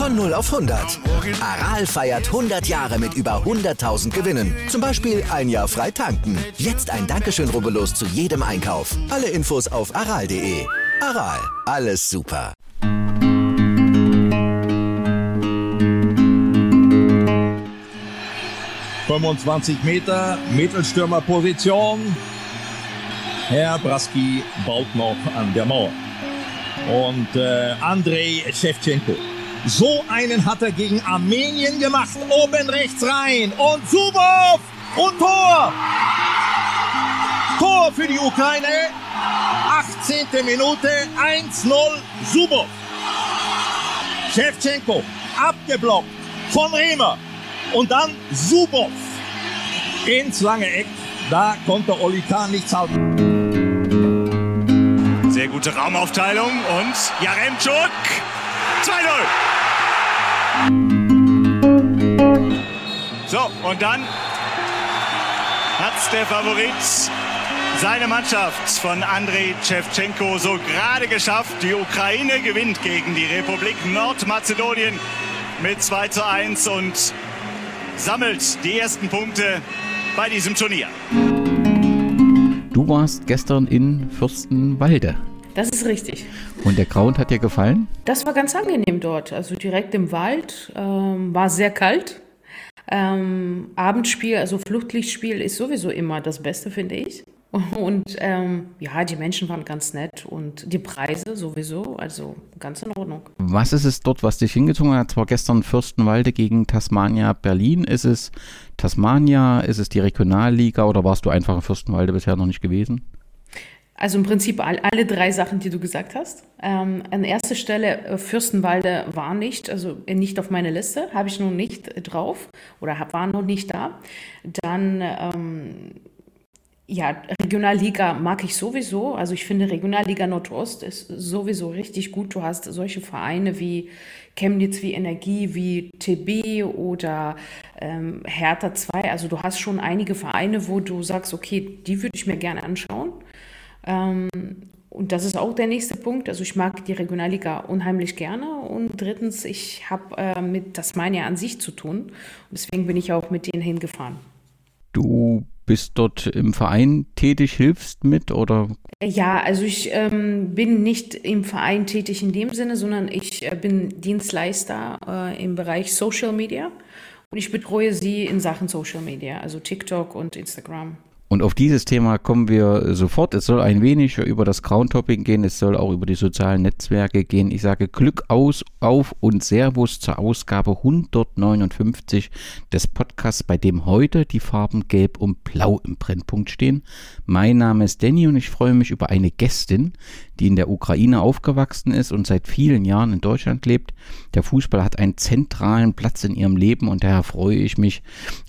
Von 0 auf 100. Aral feiert 100 Jahre mit über 100.000 Gewinnen. Zum Beispiel ein Jahr frei tanken. Jetzt ein Dankeschön, rubbellos zu jedem Einkauf. Alle Infos auf aral.de. Aral, alles super. 25 Meter, Mittelstürmerposition. Herr Braski baut noch an der Mauer. Und äh, Andrei Shevchenko. So einen hat er gegen Armenien gemacht. Oben rechts rein. Und Subov. Und Tor. Tor für die Ukraine. 18. Minute. 1-0. Subov. Shevchenko. Abgeblockt von Riemer. Und dann Subov ins lange Eck. Da konnte Oli Kahn nichts halten. Sehr gute Raumaufteilung und Jaremczuk 2-0. So, und dann hat der Favorit seine Mannschaft von Andrei Shevchenko so gerade geschafft. Die Ukraine gewinnt gegen die Republik Nordmazedonien mit 2 zu 1 und sammelt die ersten Punkte bei diesem Turnier. Du warst gestern in Fürstenwalde. Das ist richtig. Und der Ground hat dir gefallen? Das war ganz angenehm dort. Also direkt im Wald. Ähm, war sehr kalt. Ähm, Abendspiel, also Fluchtlichtspiel ist sowieso immer das Beste, finde ich. Und ähm, ja, die Menschen waren ganz nett und die Preise sowieso, also ganz in Ordnung. Was ist es dort, was dich hingezogen hat? Zwar gestern Fürstenwalde gegen Tasmania Berlin. Ist es Tasmania? Ist es die Regionalliga oder warst du einfach in Fürstenwalde bisher noch nicht gewesen? Also im Prinzip all, alle drei Sachen, die du gesagt hast. Ähm, an erster Stelle äh, Fürstenwalde war nicht, also nicht auf meiner Liste, habe ich noch nicht drauf oder hab, war noch nicht da. Dann ähm, ja, Regionalliga mag ich sowieso. Also ich finde Regionalliga Nordost ist sowieso richtig gut. Du hast solche Vereine wie Chemnitz, wie Energie, wie TB oder ähm, Hertha 2. Also du hast schon einige Vereine, wo du sagst, okay, die würde ich mir gerne anschauen. Ähm, und das ist auch der nächste Punkt. Also ich mag die Regionalliga unheimlich gerne. Und drittens, ich habe äh, mit Tasmania an sich zu tun. Und deswegen bin ich auch mit denen hingefahren. Du bist dort im Verein tätig, hilfst mit oder? Ja, also ich ähm, bin nicht im Verein tätig in dem Sinne, sondern ich äh, bin Dienstleister äh, im Bereich Social Media und ich betreue sie in Sachen Social Media, also TikTok und Instagram. Und auf dieses Thema kommen wir sofort. Es soll ein wenig über das Crown-Topping gehen, es soll auch über die sozialen Netzwerke gehen. Ich sage Glück aus, auf und Servus zur Ausgabe 159 des Podcasts, bei dem heute die Farben Gelb und Blau im Brennpunkt stehen. Mein Name ist Danny und ich freue mich über eine Gästin, die in der Ukraine aufgewachsen ist und seit vielen Jahren in Deutschland lebt. Der Fußball hat einen zentralen Platz in ihrem Leben und daher freue ich mich,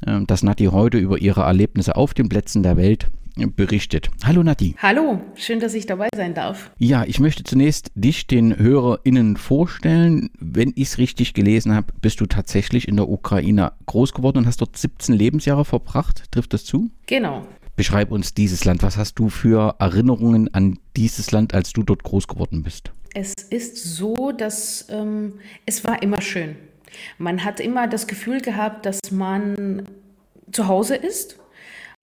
äh, dass Nati heute über ihre Erlebnisse auf den Plätzen der Welt äh, berichtet. Hallo Nati. Hallo, schön, dass ich dabei sein darf. Ja, ich möchte zunächst dich den HörerInnen vorstellen. Wenn ich es richtig gelesen habe, bist du tatsächlich in der Ukraine groß geworden und hast dort 17 Lebensjahre verbracht. Trifft das zu? Genau. Beschreib uns dieses Land. Was hast du für Erinnerungen an dieses Land, als du dort groß geworden bist? Es ist so, dass ähm, es war immer schön. Man hat immer das Gefühl gehabt, dass man zu Hause ist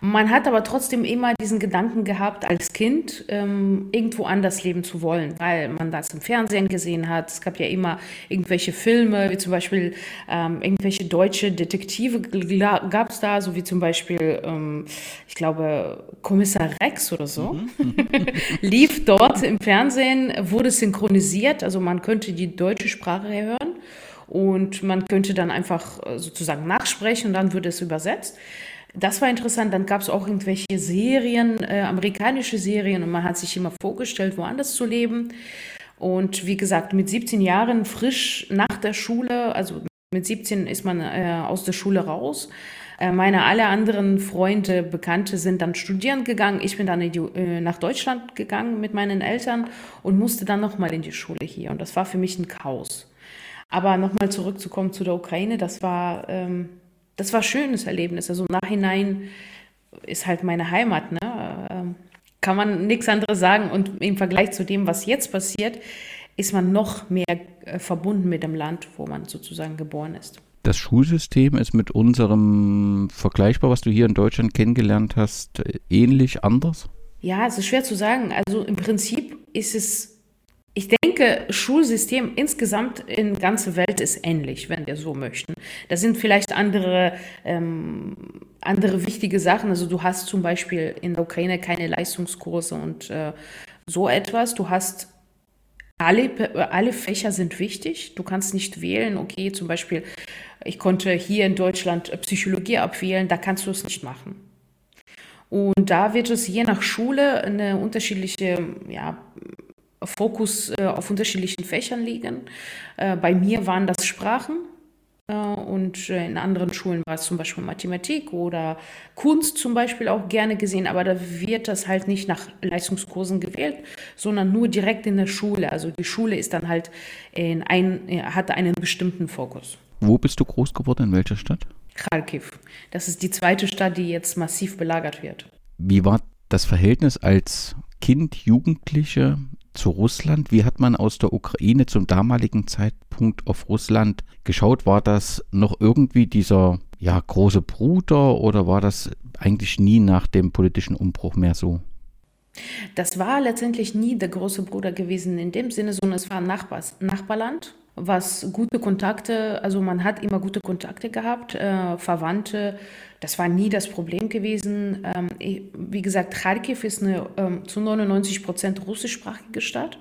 man hat aber trotzdem immer diesen Gedanken gehabt, als Kind ähm, irgendwo anders leben zu wollen, weil man das im Fernsehen gesehen hat. Es gab ja immer irgendwelche Filme, wie zum Beispiel ähm, irgendwelche deutsche Detektive gab es da, so wie zum Beispiel, ähm, ich glaube, Kommissar Rex oder so. Mhm. Lief dort im Fernsehen, wurde synchronisiert, also man könnte die deutsche Sprache hören und man könnte dann einfach äh, sozusagen nachsprechen und dann würde es übersetzt. Das war interessant. Dann gab es auch irgendwelche Serien, äh, amerikanische Serien, und man hat sich immer vorgestellt, woanders zu leben. Und wie gesagt, mit 17 Jahren frisch nach der Schule, also mit 17 ist man äh, aus der Schule raus. Äh, meine alle anderen Freunde, Bekannte sind dann studieren gegangen. Ich bin dann die, äh, nach Deutschland gegangen mit meinen Eltern und musste dann nochmal in die Schule hier. Und das war für mich ein Chaos. Aber nochmal zurückzukommen zu der Ukraine, das war ähm, das war ein schönes Erlebnis. Also im Nachhinein ist halt meine Heimat, ne? Ähm, kann man nichts anderes sagen. Und im Vergleich zu dem, was jetzt passiert, ist man noch mehr äh, verbunden mit dem Land, wo man sozusagen geboren ist. Das Schulsystem ist mit unserem vergleichbar, was du hier in Deutschland kennengelernt hast, ähnlich anders? Ja, es ist schwer zu sagen. Also im Prinzip ist es, ich denke, Schulsystem insgesamt in der ganzen Welt ist ähnlich, wenn wir so möchten. Da sind vielleicht andere, ähm, andere wichtige Sachen. Also du hast zum Beispiel in der Ukraine keine Leistungskurse und äh, so etwas. Du hast alle, alle Fächer sind wichtig. Du kannst nicht wählen, okay, zum Beispiel, ich konnte hier in Deutschland Psychologie abwählen, da kannst du es nicht machen. Und da wird es je nach Schule eine unterschiedliche ja, Fokus äh, auf unterschiedlichen Fächern liegen. Äh, bei mir waren das Sprachen äh, und äh, in anderen Schulen war es zum Beispiel Mathematik oder Kunst zum Beispiel auch gerne gesehen, aber da wird das halt nicht nach Leistungskursen gewählt, sondern nur direkt in der Schule. Also die Schule ist dann halt in ein, äh, hat einen bestimmten Fokus. Wo bist du groß geworden? In welcher Stadt? Kharkiv. Das ist die zweite Stadt, die jetzt massiv belagert wird. Wie war das Verhältnis als Kind, Jugendliche zu Russland? Wie hat man aus der Ukraine zum damaligen Zeitpunkt auf Russland geschaut? War das noch irgendwie dieser ja, große Bruder oder war das eigentlich nie nach dem politischen Umbruch mehr so? Das war letztendlich nie der große Bruder gewesen in dem Sinne, sondern es war ein Nachbars Nachbarland was gute Kontakte, also man hat immer gute Kontakte gehabt, äh, Verwandte, das war nie das Problem gewesen. Ähm, wie gesagt, Kharkiv ist eine ähm, zu 99 Prozent russischsprachige Stadt.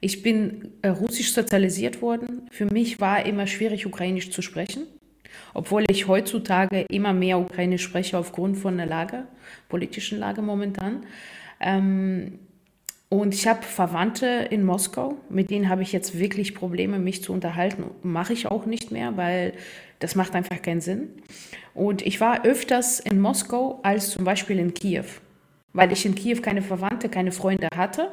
Ich bin äh, russisch sozialisiert worden. Für mich war immer schwierig, ukrainisch zu sprechen, obwohl ich heutzutage immer mehr ukrainisch spreche aufgrund von der Lage, politischen Lage momentan. Ähm, und ich habe Verwandte in Moskau, mit denen habe ich jetzt wirklich Probleme, mich zu unterhalten. Mache ich auch nicht mehr, weil das macht einfach keinen Sinn. Und ich war öfters in Moskau als zum Beispiel in Kiew, weil ich in Kiew keine Verwandte, keine Freunde hatte,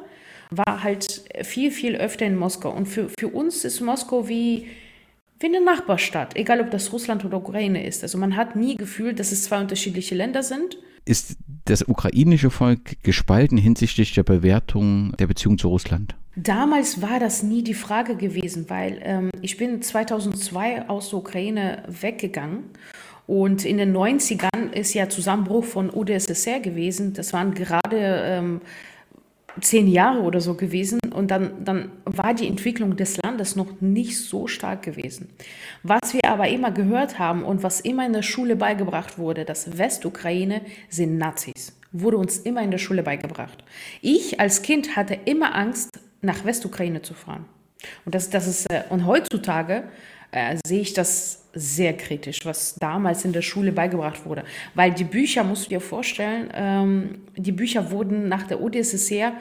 war halt viel, viel öfter in Moskau. Und für, für uns ist Moskau wie, wie eine Nachbarstadt, egal ob das Russland oder Ukraine ist. Also man hat nie gefühlt, dass es zwei unterschiedliche Länder sind ist das ukrainische Volk gespalten hinsichtlich der Bewertung der Beziehung zu Russland? Damals war das nie die Frage gewesen, weil ähm, ich bin 2002 aus der Ukraine weggegangen und in den 90ern ist ja Zusammenbruch von UdSSR gewesen. Das waren gerade ähm, zehn Jahre oder so gewesen und dann, dann war die Entwicklung des Landes noch nicht so stark gewesen. Was wir aber immer gehört haben und was immer in der Schule beigebracht wurde, dass Westukraine sind Nazis, wurde uns immer in der Schule beigebracht. Ich als Kind hatte immer Angst, nach Westukraine zu fahren. Und, das, das ist, äh, und heutzutage äh, sehe ich das sehr kritisch, was damals in der Schule beigebracht wurde. Weil die Bücher, musst du dir vorstellen, ähm, die Bücher wurden nach der UdSSR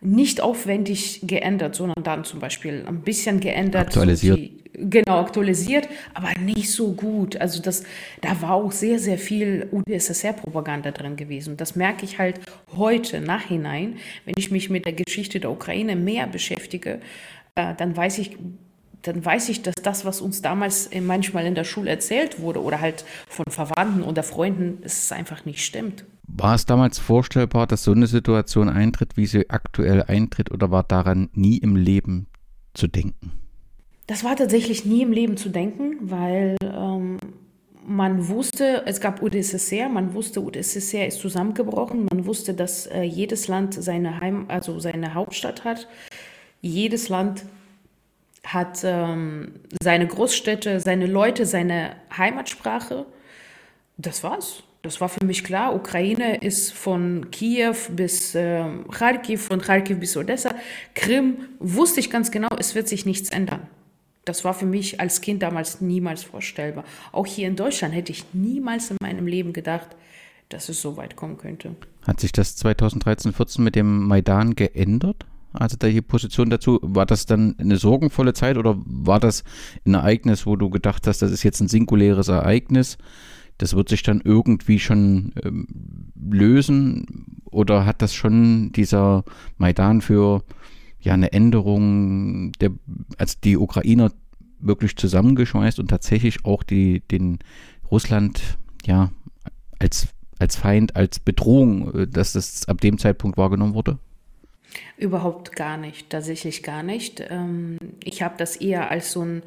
nicht aufwendig geändert, sondern dann zum Beispiel ein bisschen geändert. Aktualisiert. Die, genau, aktualisiert, aber nicht so gut. Also das, da war auch sehr, sehr viel UdSSR-Propaganda drin gewesen. Das merke ich halt heute, nachhinein, wenn ich mich mit der Geschichte der Ukraine mehr beschäftige, äh, dann weiß ich, dann weiß ich, dass das, was uns damals manchmal in der Schule erzählt wurde oder halt von Verwandten oder Freunden, es einfach nicht stimmt. War es damals vorstellbar, dass so eine Situation eintritt, wie sie aktuell eintritt, oder war daran nie im Leben zu denken? Das war tatsächlich nie im Leben zu denken, weil ähm, man wusste, es gab UdSSR, man wusste, UdSSR ist zusammengebrochen, man wusste, dass äh, jedes Land seine Heim, also seine Hauptstadt hat. Jedes Land hat ähm, seine Großstädte, seine Leute, seine Heimatsprache. Das war's. Das war für mich klar. Ukraine ist von Kiew bis äh, Kharkiv, von Kharkiv bis Odessa. Krim wusste ich ganz genau, es wird sich nichts ändern. Das war für mich als Kind damals niemals vorstellbar. Auch hier in Deutschland hätte ich niemals in meinem Leben gedacht, dass es so weit kommen könnte. Hat sich das 2013, 14 mit dem Maidan geändert? Also die Position dazu, war das dann eine sorgenvolle Zeit oder war das ein Ereignis, wo du gedacht hast, das ist jetzt ein singuläres Ereignis, das wird sich dann irgendwie schon ähm, lösen oder hat das schon dieser Maidan für ja eine Änderung der, als die Ukrainer wirklich zusammengeschweißt und tatsächlich auch die, den Russland ja als, als Feind, als Bedrohung, äh, dass das ab dem Zeitpunkt wahrgenommen wurde? Überhaupt gar nicht, tatsächlich gar nicht. Ähm, ich habe das eher als so ein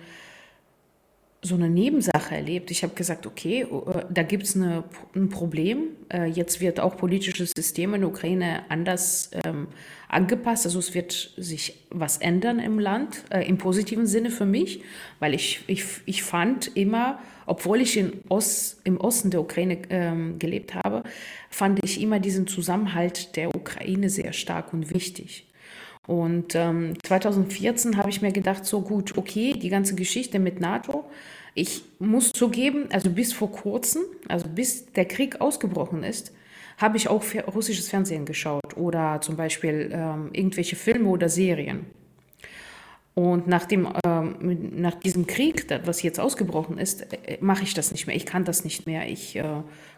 so eine Nebensache erlebt. Ich habe gesagt, okay, äh, da gibt es ein Problem. Äh, jetzt wird auch politisches System in der Ukraine anders ähm, angepasst. Also es wird sich was ändern im Land, äh, im positiven Sinne für mich, weil ich, ich, ich fand immer, obwohl ich in Ost, im Osten der Ukraine ähm, gelebt habe, fand ich immer diesen Zusammenhalt der Ukraine sehr stark und wichtig. Und ähm, 2014 habe ich mir gedacht, so gut, okay, die ganze Geschichte mit NATO. Ich muss zugeben, also bis vor kurzem, also bis der Krieg ausgebrochen ist, habe ich auch russisches Fernsehen geschaut oder zum Beispiel ähm, irgendwelche Filme oder Serien. Und nach, dem, ähm, nach diesem Krieg, was jetzt ausgebrochen ist, äh, mache ich das nicht mehr. Ich kann das nicht mehr. Ich äh,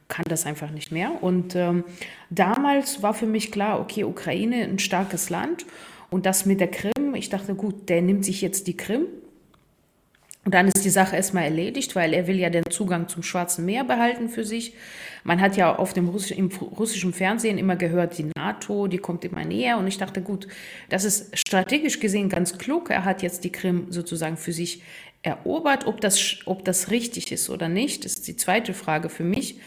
kann das einfach nicht mehr. Und ähm, damals war für mich klar, okay, Ukraine ein starkes Land und das mit der Krim, ich dachte, gut, der nimmt sich jetzt die Krim. Und dann ist die Sache erstmal erledigt, weil er will ja den Zugang zum Schwarzen Meer behalten für sich. Man hat ja auf dem Russisch, im russischen Fernsehen immer gehört, die NATO, die kommt immer näher. Und ich dachte, gut, das ist strategisch gesehen ganz klug. Er hat jetzt die Krim sozusagen für sich erobert. Ob das, ob das richtig ist oder nicht, ist die zweite Frage für mich.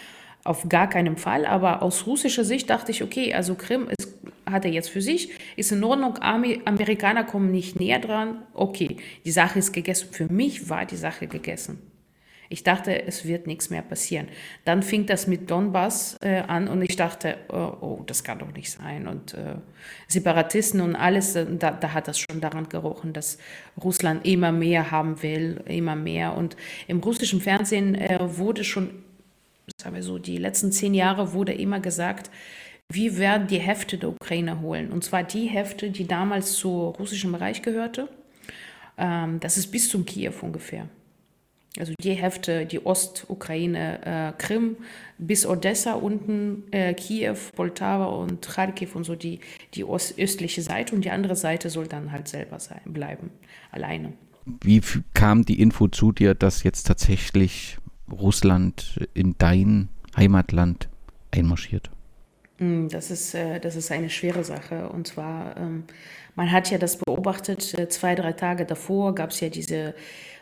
Auf gar keinen Fall. Aber aus russischer Sicht dachte ich, okay, also Krim ist hat er jetzt für sich, ist in Ordnung, Amerikaner kommen nicht näher dran, okay, die Sache ist gegessen. Für mich war die Sache gegessen. Ich dachte, es wird nichts mehr passieren. Dann fing das mit Donbass äh, an und ich dachte, oh, oh, das kann doch nicht sein. Und äh, Separatisten und alles, äh, da, da, hat das schon daran gerochen, dass Russland immer mehr haben will, immer mehr. Und im russischen Fernsehen äh, wurde schon, sagen wir so, die letzten zehn Jahre wurde immer gesagt, wir werden die Hefte der Ukraine holen. Und zwar die Hefte, die damals zu russischem Reich gehörte. Ähm, das ist bis zum Kiew ungefähr. Also die Hefte, die Ostukraine, äh, Krim bis Odessa unten, äh, Kiew, Poltava und Kharkiv und so die, die östliche Seite und die andere Seite soll dann halt selber sein, bleiben, alleine. Wie kam die Info zu dir, dass jetzt tatsächlich Russland in dein Heimatland einmarschiert? Mm, das ist, äh, das ist eine schwere Sache. Und zwar, ähm, man hat ja das beobachtet, äh, zwei, drei Tage davor gab es ja diese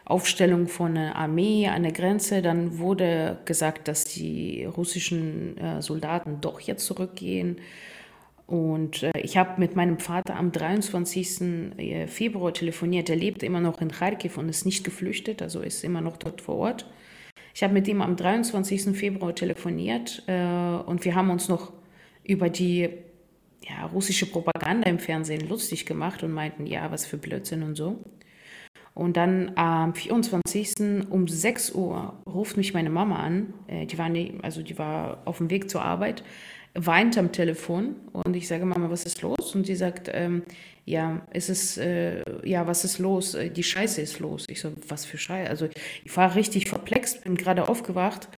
Aufstellung von einer Armee an der Grenze. Dann wurde gesagt, dass die russischen äh, Soldaten doch jetzt zurückgehen. Und ich habe mit meinem Vater am 23. Februar telefoniert. Er lebt immer noch in Kharkiv und ist nicht geflüchtet, also ist immer noch dort vor Ort. Ich habe mit ihm am 23. Februar telefoniert und wir haben uns noch über die ja, russische Propaganda im Fernsehen lustig gemacht und meinten, ja, was für Blödsinn und so. Und dann am 24. um 6 Uhr ruft mich meine Mama an. Äh, die war, nie, also die war auf dem Weg zur Arbeit, weint am Telefon und ich sage, Mama, was ist los? Und sie sagt, ähm, ja, es ist, äh, ja, was ist los? Äh, die Scheiße ist los. Ich so, was für Scheiße? Also ich war richtig verplext, bin gerade aufgewacht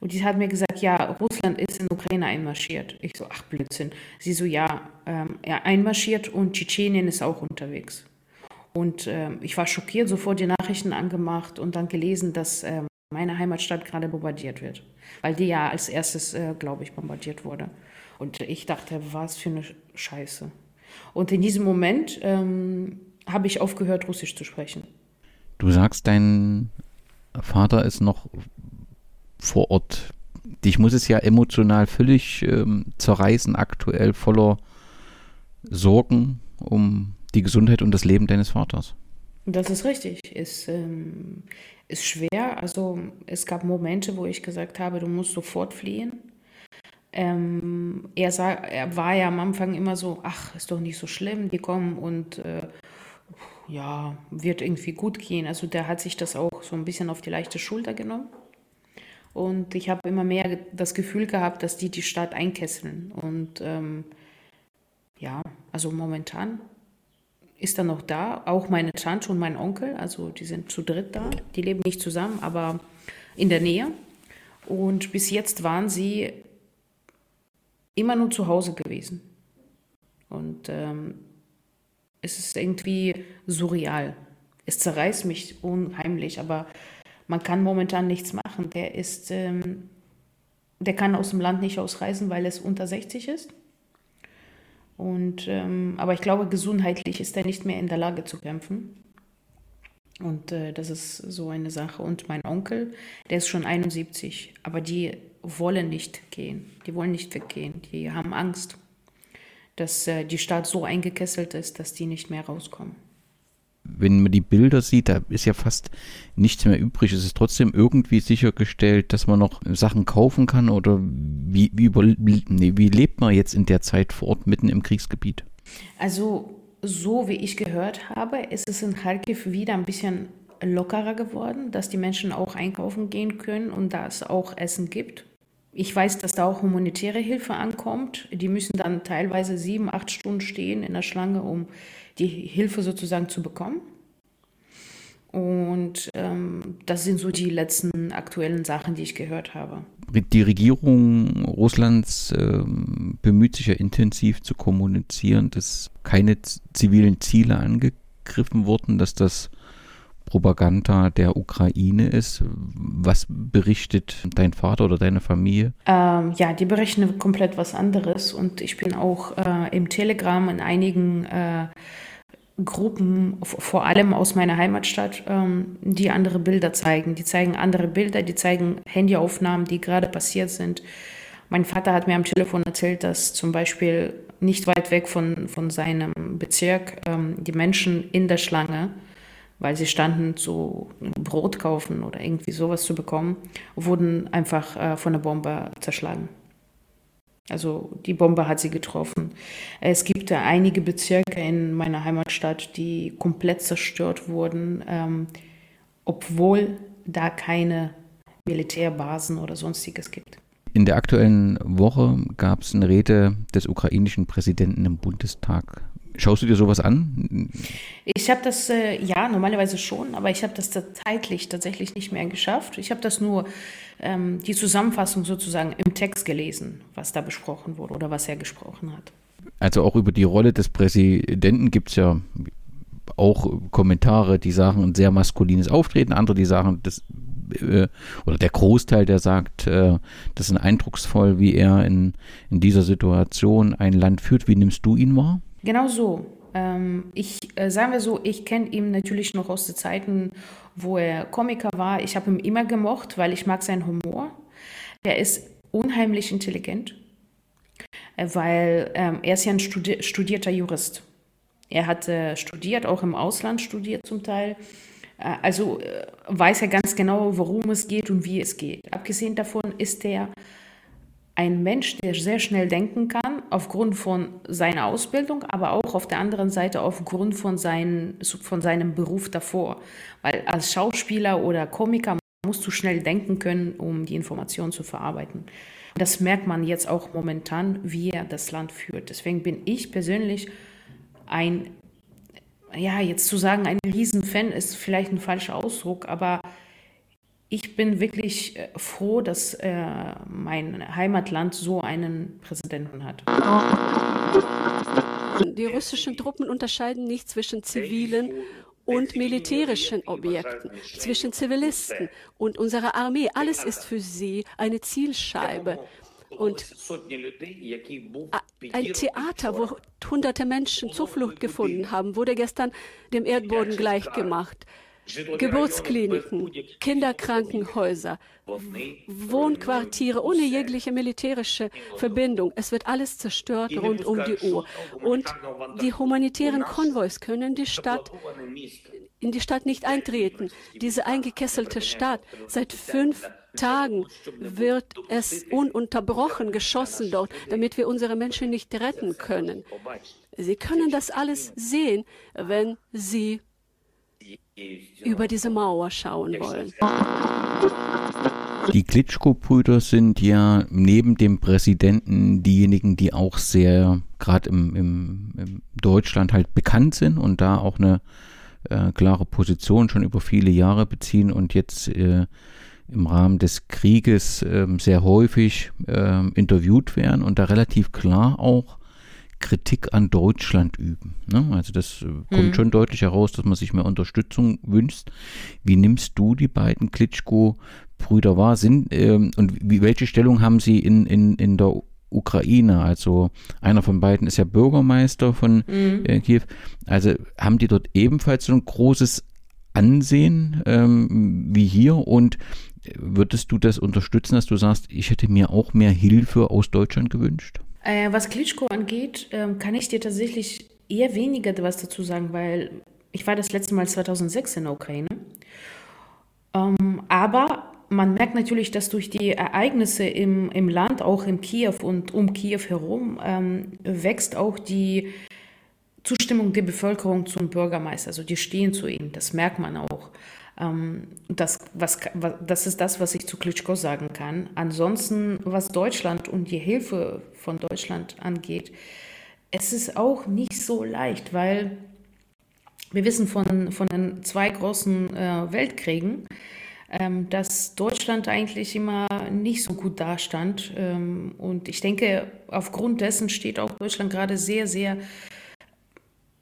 und die hat mir gesagt, ja, Russland ist in Ukraine einmarschiert. Ich so, ach Blödsinn. Sie so, ja, ähm, ja einmarschiert und Tschetschenien ist auch unterwegs. Und ähm, ich war schockiert, sofort die Nachrichten angemacht und dann gelesen, dass ähm, meine Heimatstadt gerade bombardiert wird. Weil die ja als erstes, äh, glaube ich, bombardiert wurde. Und ich dachte, was für eine Scheiße. Und in diesem Moment ähm, habe ich aufgehört, Russisch zu sprechen. Du sagst, dein Vater ist noch vor Ort. Dich muss es ja emotional völlig ähm, zerreißen, aktuell voller Sorgen um die Gesundheit und das Leben deines Vaters. Das ist richtig. Ist, ähm, ist schwer. Also es gab Momente, wo ich gesagt habe, du musst sofort fliehen. Ähm, er, sah, er war ja am Anfang immer so, ach, ist doch nicht so schlimm, die kommen und äh, ja, wird irgendwie gut gehen. Also der hat sich das auch so ein bisschen auf die leichte Schulter genommen. Und ich habe immer mehr das Gefühl gehabt, dass die die Stadt einkesseln. Und ähm, ja, also momentan ist er noch da. Auch meine Tante und mein Onkel, also die sind zu dritt da. Die leben nicht zusammen, aber in der Nähe. Und bis jetzt waren sie immer nur zu Hause gewesen. Und ähm, es ist irgendwie surreal. Es zerreißt mich unheimlich, aber man kann momentan nichts machen. Der ist, ähm, der kann aus dem Land nicht ausreisen, weil es unter 60 ist. Und, ähm, aber ich glaube, gesundheitlich ist er nicht mehr in der Lage zu kämpfen. Und äh, das ist so eine Sache. Und mein Onkel, der ist schon 71, aber die wollen nicht gehen. Die wollen nicht weggehen. Die haben Angst, dass äh, die Stadt so eingekesselt ist, dass die nicht mehr rauskommen. Wenn man die Bilder sieht, da ist ja fast nichts mehr übrig. Es ist trotzdem irgendwie sichergestellt, dass man noch Sachen kaufen kann oder wie, wie, über, nee, wie lebt man jetzt in der Zeit vor Ort mitten im Kriegsgebiet? Also so wie ich gehört habe, ist es in Kharkiv wieder ein bisschen lockerer geworden, dass die Menschen auch einkaufen gehen können und dass es auch Essen gibt. Ich weiß, dass da auch humanitäre Hilfe ankommt. Die müssen dann teilweise sieben, acht Stunden stehen in der Schlange, um die Hilfe sozusagen zu bekommen. Und ähm, das sind so die letzten aktuellen Sachen, die ich gehört habe. Die Regierung Russlands äh, bemüht sich ja intensiv zu kommunizieren, dass keine zivilen Ziele angegriffen wurden, dass das Propaganda der Ukraine ist. Was berichtet dein Vater oder deine Familie? Ähm, ja, die berichten komplett was anderes. Und ich bin auch äh, im Telegram in einigen äh, Gruppen, vor allem aus meiner Heimatstadt, ähm, die andere Bilder zeigen. Die zeigen andere Bilder, die zeigen Handyaufnahmen, die gerade passiert sind. Mein Vater hat mir am Telefon erzählt, dass zum Beispiel nicht weit weg von, von seinem Bezirk ähm, die Menschen in der Schlange, weil sie standen zu Brot kaufen oder irgendwie sowas zu bekommen, wurden einfach äh, von der Bombe zerschlagen. Also die Bombe hat sie getroffen. Es gibt da einige Bezirke in meiner Heimatstadt, die komplett zerstört wurden, ähm, obwohl da keine Militärbasen oder sonstiges gibt. In der aktuellen Woche gab es eine Rede des ukrainischen Präsidenten im Bundestag. Schaust du dir sowas an? Ich habe das, äh, ja, normalerweise schon, aber ich habe das zeitlich tatsächlich nicht mehr geschafft. Ich habe das nur, ähm, die Zusammenfassung sozusagen im Text gelesen, was da besprochen wurde oder was er gesprochen hat. Also auch über die Rolle des Präsidenten gibt es ja auch Kommentare, die sagen ein sehr maskulines Auftreten, andere, die sagen, das äh, oder der Großteil, der sagt, äh, das ist eindrucksvoll, wie er in, in dieser Situation ein Land führt. Wie nimmst du ihn wahr? Genau so. Ähm, ich äh, sagen wir so, ich kenne ihn natürlich noch aus den Zeiten, wo er Komiker war. Ich habe ihn immer gemocht, weil ich mag seinen Humor. Er ist unheimlich intelligent, äh, weil ähm, er ist ja ein studi studierter Jurist. Er hat äh, studiert, auch im Ausland studiert zum Teil. Also weiß er ganz genau, worum es geht und wie es geht. Abgesehen davon ist er ein Mensch, der sehr schnell denken kann, aufgrund von seiner Ausbildung, aber auch auf der anderen Seite aufgrund von, seinen, von seinem Beruf davor. Weil als Schauspieler oder Komiker musst du schnell denken können, um die Information zu verarbeiten. Das merkt man jetzt auch momentan, wie er das Land führt. Deswegen bin ich persönlich ein, ja, jetzt zu sagen, ein Riesenfan ist vielleicht ein falscher Ausdruck, aber ich bin wirklich äh, froh, dass äh, mein Heimatland so einen Präsidenten hat. Die russischen Truppen unterscheiden nicht zwischen zivilen und militärischen Objekten, zwischen Zivilisten und unserer Armee. Alles ist für sie eine Zielscheibe. Und ein Theater, wo hunderte Menschen Zuflucht gefunden haben, wurde gestern dem Erdboden gleichgemacht. Geburtskliniken, Kinderkrankenhäuser, Wohnquartiere ohne jegliche militärische Verbindung. Es wird alles zerstört rund um die Uhr. Und die humanitären Konvois können die Stadt, in die Stadt nicht eintreten. Diese eingekesselte Stadt, seit fünf Tagen wird es ununterbrochen geschossen dort, damit wir unsere Menschen nicht retten können. Sie können das alles sehen, wenn Sie über diese Mauer schauen wollen. Die Klitschko-Brüder sind ja neben dem Präsidenten diejenigen, die auch sehr, gerade im, im, im, Deutschland halt bekannt sind und da auch eine äh, klare Position schon über viele Jahre beziehen und jetzt äh, im Rahmen des Krieges äh, sehr häufig ähm, interviewt werden und da relativ klar auch Kritik an Deutschland üben. Ne? Also das äh, kommt mhm. schon deutlich heraus, dass man sich mehr Unterstützung wünscht. Wie nimmst du die beiden Klitschko-Brüder wahr? Sind, ähm, und wie, welche Stellung haben sie in, in, in der Ukraine. Also einer von beiden ist ja Bürgermeister von mhm. äh, Kiew. Also haben die dort ebenfalls so ein großes Ansehen ähm, wie hier und würdest du das unterstützen, dass du sagst, ich hätte mir auch mehr Hilfe aus Deutschland gewünscht? Äh, was Klitschko angeht, äh, kann ich dir tatsächlich eher weniger was dazu sagen, weil ich war das letzte Mal 2006 in der Ukraine. Ähm, aber man merkt natürlich, dass durch die Ereignisse im, im Land, auch in Kiew und um Kiew herum, ähm, wächst auch die Zustimmung der Bevölkerung zum Bürgermeister. Also die stehen zu ihm, das merkt man auch. Ähm, das, was, das ist das, was ich zu Klitschko sagen kann. Ansonsten, was Deutschland und die Hilfe von Deutschland angeht, es ist auch nicht so leicht, weil wir wissen von, von den zwei großen äh, Weltkriegen, ähm, dass Deutschland eigentlich immer nicht so gut dastand. Ähm, und ich denke, aufgrund dessen steht auch Deutschland gerade sehr, sehr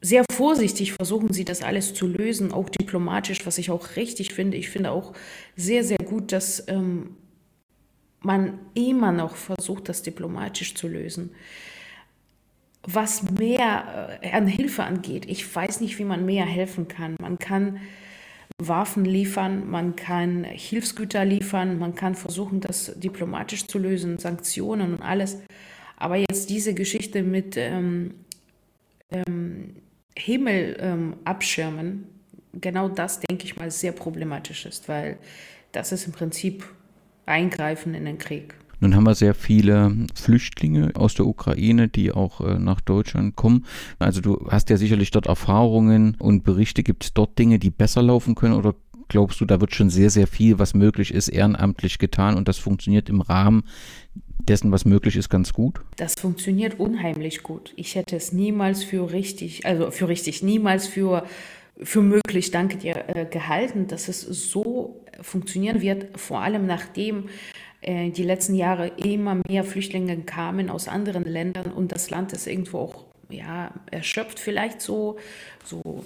sehr vorsichtig versuchen sie das alles zu lösen, auch diplomatisch, was ich auch richtig finde. Ich finde auch sehr, sehr gut, dass ähm, man immer noch versucht, das diplomatisch zu lösen. Was mehr äh, an Hilfe angeht, ich weiß nicht, wie man mehr helfen kann. Man kann Waffen liefern, man kann Hilfsgüter liefern, man kann versuchen, das diplomatisch zu lösen, Sanktionen und alles. Aber jetzt diese Geschichte mit ähm, ähm, Himmel ähm, abschirmen, genau das, denke ich mal, sehr problematisch ist, weil das ist im Prinzip Eingreifen in den Krieg. Nun haben wir sehr viele Flüchtlinge aus der Ukraine, die auch äh, nach Deutschland kommen. Also du hast ja sicherlich dort Erfahrungen und Berichte. Gibt es dort Dinge, die besser laufen können oder glaubst du, da wird schon sehr, sehr viel, was möglich ist, ehrenamtlich getan und das funktioniert im Rahmen dessen, was möglich ist, ganz gut? Das funktioniert unheimlich gut. Ich hätte es niemals für richtig, also für richtig, niemals für, für möglich, danke dir, äh, gehalten, dass es so funktionieren wird, vor allem nachdem äh, die letzten Jahre immer mehr Flüchtlinge kamen aus anderen Ländern und das Land ist irgendwo auch ja, erschöpft vielleicht so, so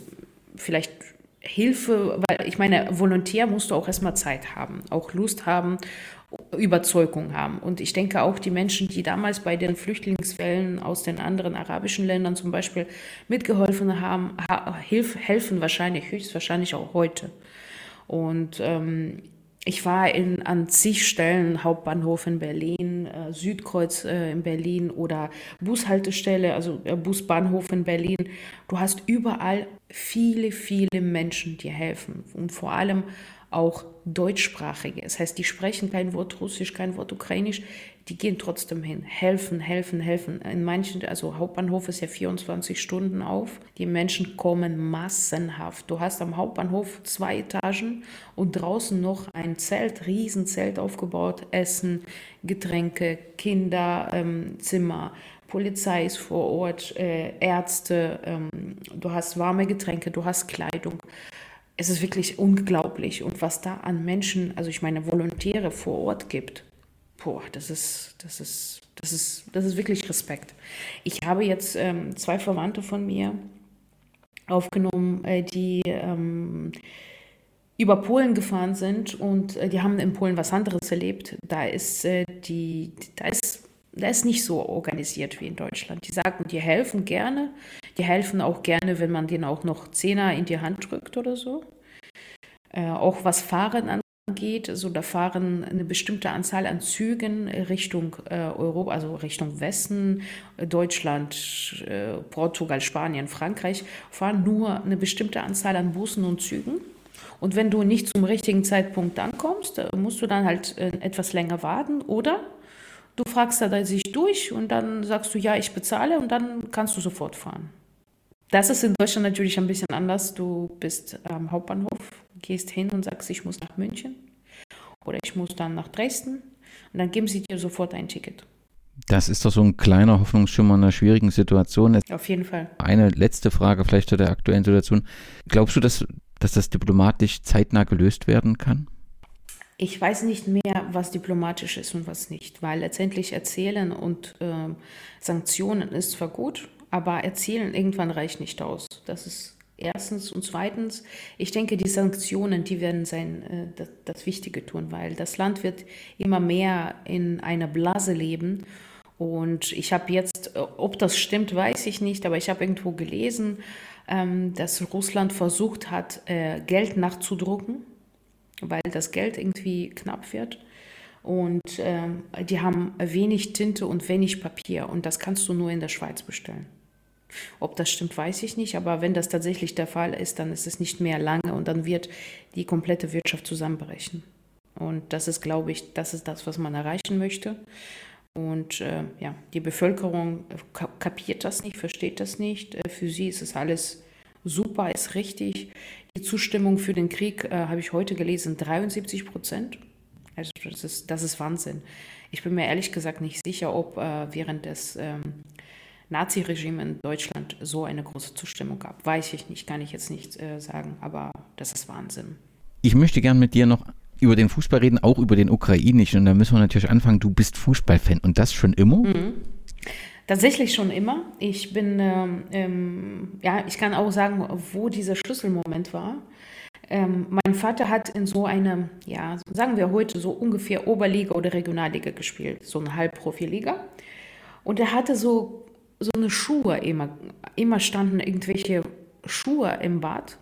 vielleicht Hilfe, weil ich meine, Volontär musst du auch erstmal Zeit haben, auch Lust haben Überzeugung haben. Und ich denke auch die Menschen, die damals bei den Flüchtlingswellen aus den anderen arabischen Ländern zum Beispiel mitgeholfen haben, helfen wahrscheinlich, höchstwahrscheinlich auch heute. Und ähm, ich war in, an zig Stellen, Hauptbahnhof in Berlin, äh, Südkreuz äh, in Berlin oder Bushaltestelle, also äh, Busbahnhof in Berlin. Du hast überall viele, viele Menschen, die helfen. Und vor allem auch deutschsprachige. Das heißt, die sprechen kein Wort Russisch, kein Wort Ukrainisch, die gehen trotzdem hin, helfen, helfen, helfen. In manchen, also Hauptbahnhof ist ja 24 Stunden auf. Die Menschen kommen massenhaft. Du hast am Hauptbahnhof zwei Etagen und draußen noch ein Zelt, Riesenzelt aufgebaut, Essen, Getränke, Kinderzimmer. Ähm, Polizei ist vor Ort, äh, Ärzte, ähm, du hast warme Getränke, du hast Kleidung es ist wirklich unglaublich. Und was da an Menschen, also ich meine Volontäre vor Ort gibt, boah, das ist, das ist, das ist, das ist wirklich Respekt. Ich habe jetzt ähm, zwei Verwandte von mir aufgenommen, äh, die ähm, über Polen gefahren sind und äh, die haben in Polen was anderes erlebt. Da ist äh, die, da ist da ist nicht so organisiert wie in Deutschland. Die sagen, die helfen gerne. Die helfen auch gerne, wenn man denen auch noch Zehner in die Hand drückt oder so. Äh, auch was Fahren angeht, also da fahren eine bestimmte Anzahl an Zügen Richtung äh, Europa, also Richtung Westen, Deutschland, äh, Portugal, Spanien, Frankreich, fahren nur eine bestimmte Anzahl an Bussen und Zügen. Und wenn du nicht zum richtigen Zeitpunkt ankommst, äh, musst du dann halt äh, etwas länger warten oder Du fragst da sich durch und dann sagst du, ja, ich bezahle und dann kannst du sofort fahren. Das ist in Deutschland natürlich ein bisschen anders. Du bist am Hauptbahnhof, gehst hin und sagst, ich muss nach München oder ich muss dann nach Dresden und dann geben sie dir sofort ein Ticket. Das ist doch so ein kleiner Hoffnungsschimmer in einer schwierigen Situation. Auf jeden Fall. Eine letzte Frage vielleicht zu der aktuellen Situation. Glaubst du, dass, dass das diplomatisch zeitnah gelöst werden kann? Ich weiß nicht mehr, was diplomatisch ist und was nicht, weil letztendlich erzählen und äh, Sanktionen ist zwar gut, aber erzählen irgendwann reicht nicht aus. Das ist erstens. Und zweitens, ich denke, die Sanktionen, die werden sein, äh, das, das Wichtige tun, weil das Land wird immer mehr in einer Blase leben. Und ich habe jetzt, äh, ob das stimmt, weiß ich nicht, aber ich habe irgendwo gelesen, ähm, dass Russland versucht hat, äh, Geld nachzudrucken, weil das Geld irgendwie knapp wird. Und ähm, die haben wenig Tinte und wenig Papier und das kannst du nur in der Schweiz bestellen. Ob das stimmt, weiß ich nicht, aber wenn das tatsächlich der Fall ist, dann ist es nicht mehr lange und dann wird die komplette Wirtschaft zusammenbrechen. Und das ist, glaube ich, das ist das, was man erreichen möchte. Und äh, ja, die Bevölkerung kapiert das nicht, versteht das nicht. Äh, für sie ist es alles super, ist richtig. Die Zustimmung für den Krieg, äh, habe ich heute gelesen, 73 Prozent. Also das ist, das ist Wahnsinn. Ich bin mir ehrlich gesagt nicht sicher, ob äh, während des ähm, Nazi-Regime in Deutschland so eine große Zustimmung gab. Weiß ich nicht, kann ich jetzt nicht äh, sagen, aber das ist Wahnsinn. Ich möchte gern mit dir noch über den Fußball reden, auch über den ukrainischen. Und da müssen wir natürlich anfangen, du bist Fußballfan und das schon immer? Mhm. Tatsächlich schon immer. Ich bin, ähm, ähm, ja, ich kann auch sagen, wo dieser Schlüsselmoment war. Ähm, mein Vater hat in so einer, ja, sagen wir heute so ungefähr Oberliga oder Regionalliga gespielt, so eine Halbprofiliga. Und er hatte so, so eine Schuhe immer, immer standen irgendwelche Schuhe im Bad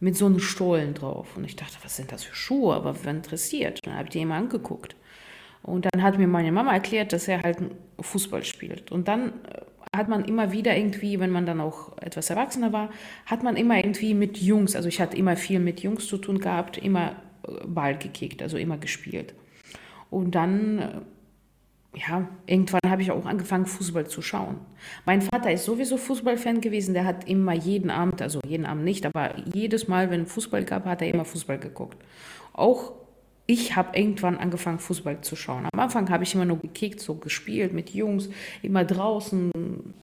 mit so einem Stollen drauf. Und ich dachte, was sind das für Schuhe? Aber wer interessiert? Dann habe ich die immer angeguckt. Und dann hat mir meine Mama erklärt, dass er halt Fußball spielt. Und dann äh, hat man immer wieder irgendwie, wenn man dann auch etwas erwachsener war, hat man immer irgendwie mit Jungs, also ich hatte immer viel mit Jungs zu tun gehabt, immer äh, Ball gekickt, also immer gespielt. Und dann äh, ja, irgendwann habe ich auch angefangen, Fußball zu schauen. Mein Vater ist sowieso Fußballfan gewesen. Der hat immer jeden Abend, also jeden Abend nicht, aber jedes Mal, wenn Fußball gab, hat er immer Fußball geguckt. Auch ich habe irgendwann angefangen, Fußball zu schauen. Am Anfang habe ich immer nur gekickt, so gespielt mit Jungs, immer draußen,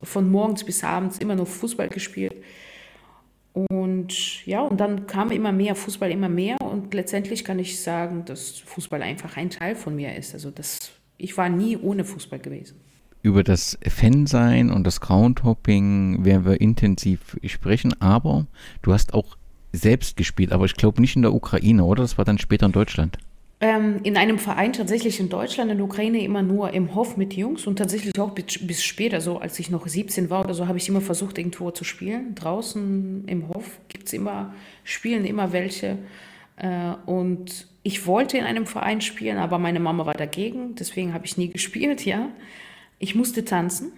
von morgens bis abends immer nur Fußball gespielt. Und ja, und dann kam immer mehr Fußball, immer mehr. Und letztendlich kann ich sagen, dass Fußball einfach ein Teil von mir ist. Also das ich war nie ohne Fußball gewesen. Über das Fansein und das Groundhopping werden wir intensiv sprechen, aber du hast auch selbst gespielt, aber ich glaube nicht in der Ukraine, oder? Das war dann später in Deutschland. Ähm, in einem Verein tatsächlich in Deutschland, in der Ukraine immer nur im Hof mit Jungs und tatsächlich auch bis, bis später, so als ich noch 17 war oder so, habe ich immer versucht, irgendwo zu spielen. Draußen im Hof gibt es immer, spielen immer welche. Äh, und ich wollte in einem Verein spielen, aber meine Mama war dagegen, deswegen habe ich nie gespielt, ja. Ich musste tanzen,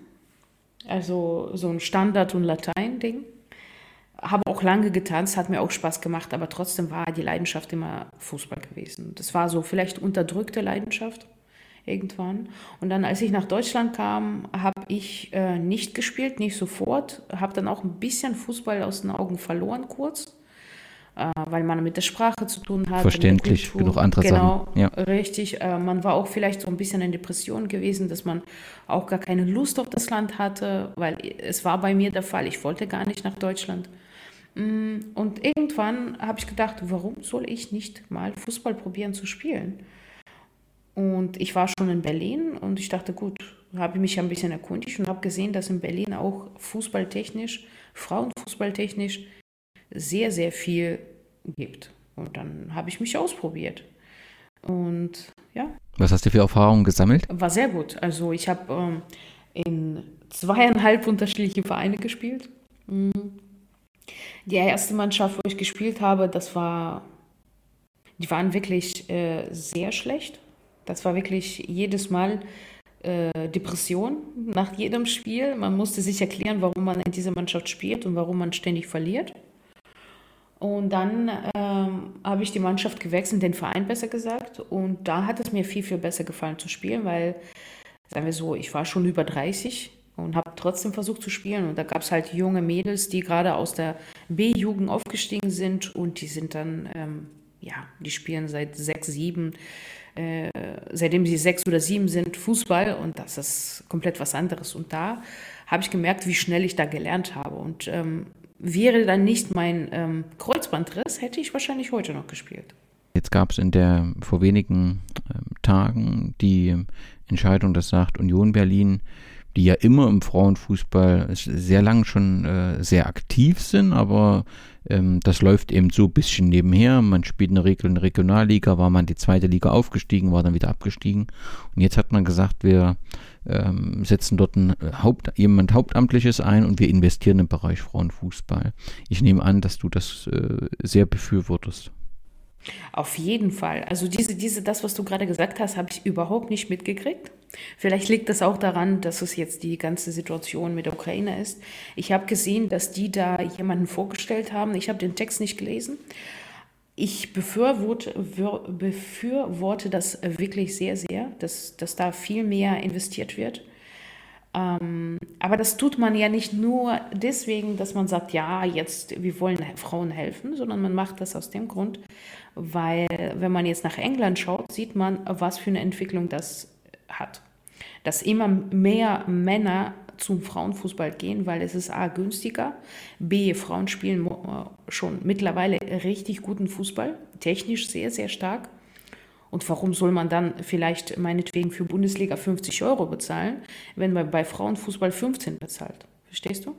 also so ein Standard- und Latein-Ding. Habe auch lange getanzt, hat mir auch Spaß gemacht, aber trotzdem war die Leidenschaft immer Fußball gewesen. Das war so vielleicht unterdrückte Leidenschaft irgendwann. Und dann, als ich nach Deutschland kam, habe ich äh, nicht gespielt, nicht sofort. Habe dann auch ein bisschen Fußball aus den Augen verloren kurz äh, weil man mit der Sprache zu tun hat. Verständlich, genug andere genau, Sachen. Ja. richtig. Äh, man war auch vielleicht so ein bisschen in Depression gewesen, dass man auch gar keine Lust auf das Land hatte, weil es war bei mir der Fall, ich wollte gar nicht nach Deutschland. Mm, und irgendwann habe ich gedacht, warum soll ich nicht mal Fußball probieren zu spielen? Und ich war schon in Berlin und ich dachte, gut, habe ich mich ein bisschen erkundigt und habe gesehen, dass in Berlin auch fußballtechnisch, Frauenfußballtechnisch sehr, sehr viel gibt. Und dann habe ich mich ausprobiert. Und ja. Was hast du für Erfahrungen gesammelt? War sehr gut. Also ich habe ähm, in zweieinhalb unterschiedliche Vereine gespielt. Mhm. Die erste Mannschaft, wo ich gespielt habe, das war, die waren wirklich äh, sehr schlecht. Das war wirklich jedes Mal äh, Depression nach jedem Spiel. Man musste sich erklären, warum man in dieser Mannschaft spielt und warum man ständig verliert. Und dann ähm, habe ich die Mannschaft gewechselt, den Verein besser gesagt. Und da hat es mir viel, viel besser gefallen zu spielen, weil, sagen wir so, ich war schon über 30 und habe trotzdem versucht zu spielen. Und da gab es halt junge Mädels, die gerade aus der B-Jugend aufgestiegen sind und die sind dann, ähm, ja, die spielen seit sechs, sieben, äh, seitdem sie sechs oder sieben sind, Fußball und das ist komplett was anderes. Und da habe ich gemerkt, wie schnell ich da gelernt habe. Und ähm, wäre dann nicht mein ähm, Kreuzbandriss, hätte ich wahrscheinlich heute noch gespielt. Jetzt gab es in der vor wenigen ähm, Tagen die Entscheidung, das sagt Union Berlin, die ja immer im Frauenfußball sehr lang schon äh, sehr aktiv sind, aber ähm, das läuft eben so ein bisschen nebenher. Man spielt eine Regel in der Regionalliga, war man die zweite Liga aufgestiegen, war dann wieder abgestiegen. Und jetzt hat man gesagt, wir ähm, setzen dort ein Haupt, jemand Hauptamtliches ein und wir investieren im Bereich Frauenfußball. Ich nehme an, dass du das äh, sehr befürwortest. Auf jeden Fall. Also diese, diese, das, was du gerade gesagt hast, habe ich überhaupt nicht mitgekriegt. Vielleicht liegt das auch daran, dass es jetzt die ganze Situation mit der Ukraine ist. Ich habe gesehen, dass die da jemanden vorgestellt haben. Ich habe den Text nicht gelesen. Ich befürworte, befürworte das wirklich sehr, sehr, dass, dass da viel mehr investiert wird. Ähm, aber das tut man ja nicht nur deswegen, dass man sagt, ja, jetzt, wir wollen Frauen helfen, sondern man macht das aus dem Grund, weil wenn man jetzt nach England schaut, sieht man, was für eine Entwicklung das hat. Dass immer mehr Männer zum Frauenfußball gehen, weil es ist A günstiger, B Frauen spielen äh, schon mittlerweile richtig guten Fußball, technisch sehr, sehr stark. Und warum soll man dann vielleicht meinetwegen für Bundesliga 50 Euro bezahlen, wenn man bei Frauenfußball 15 bezahlt? Verstehst du?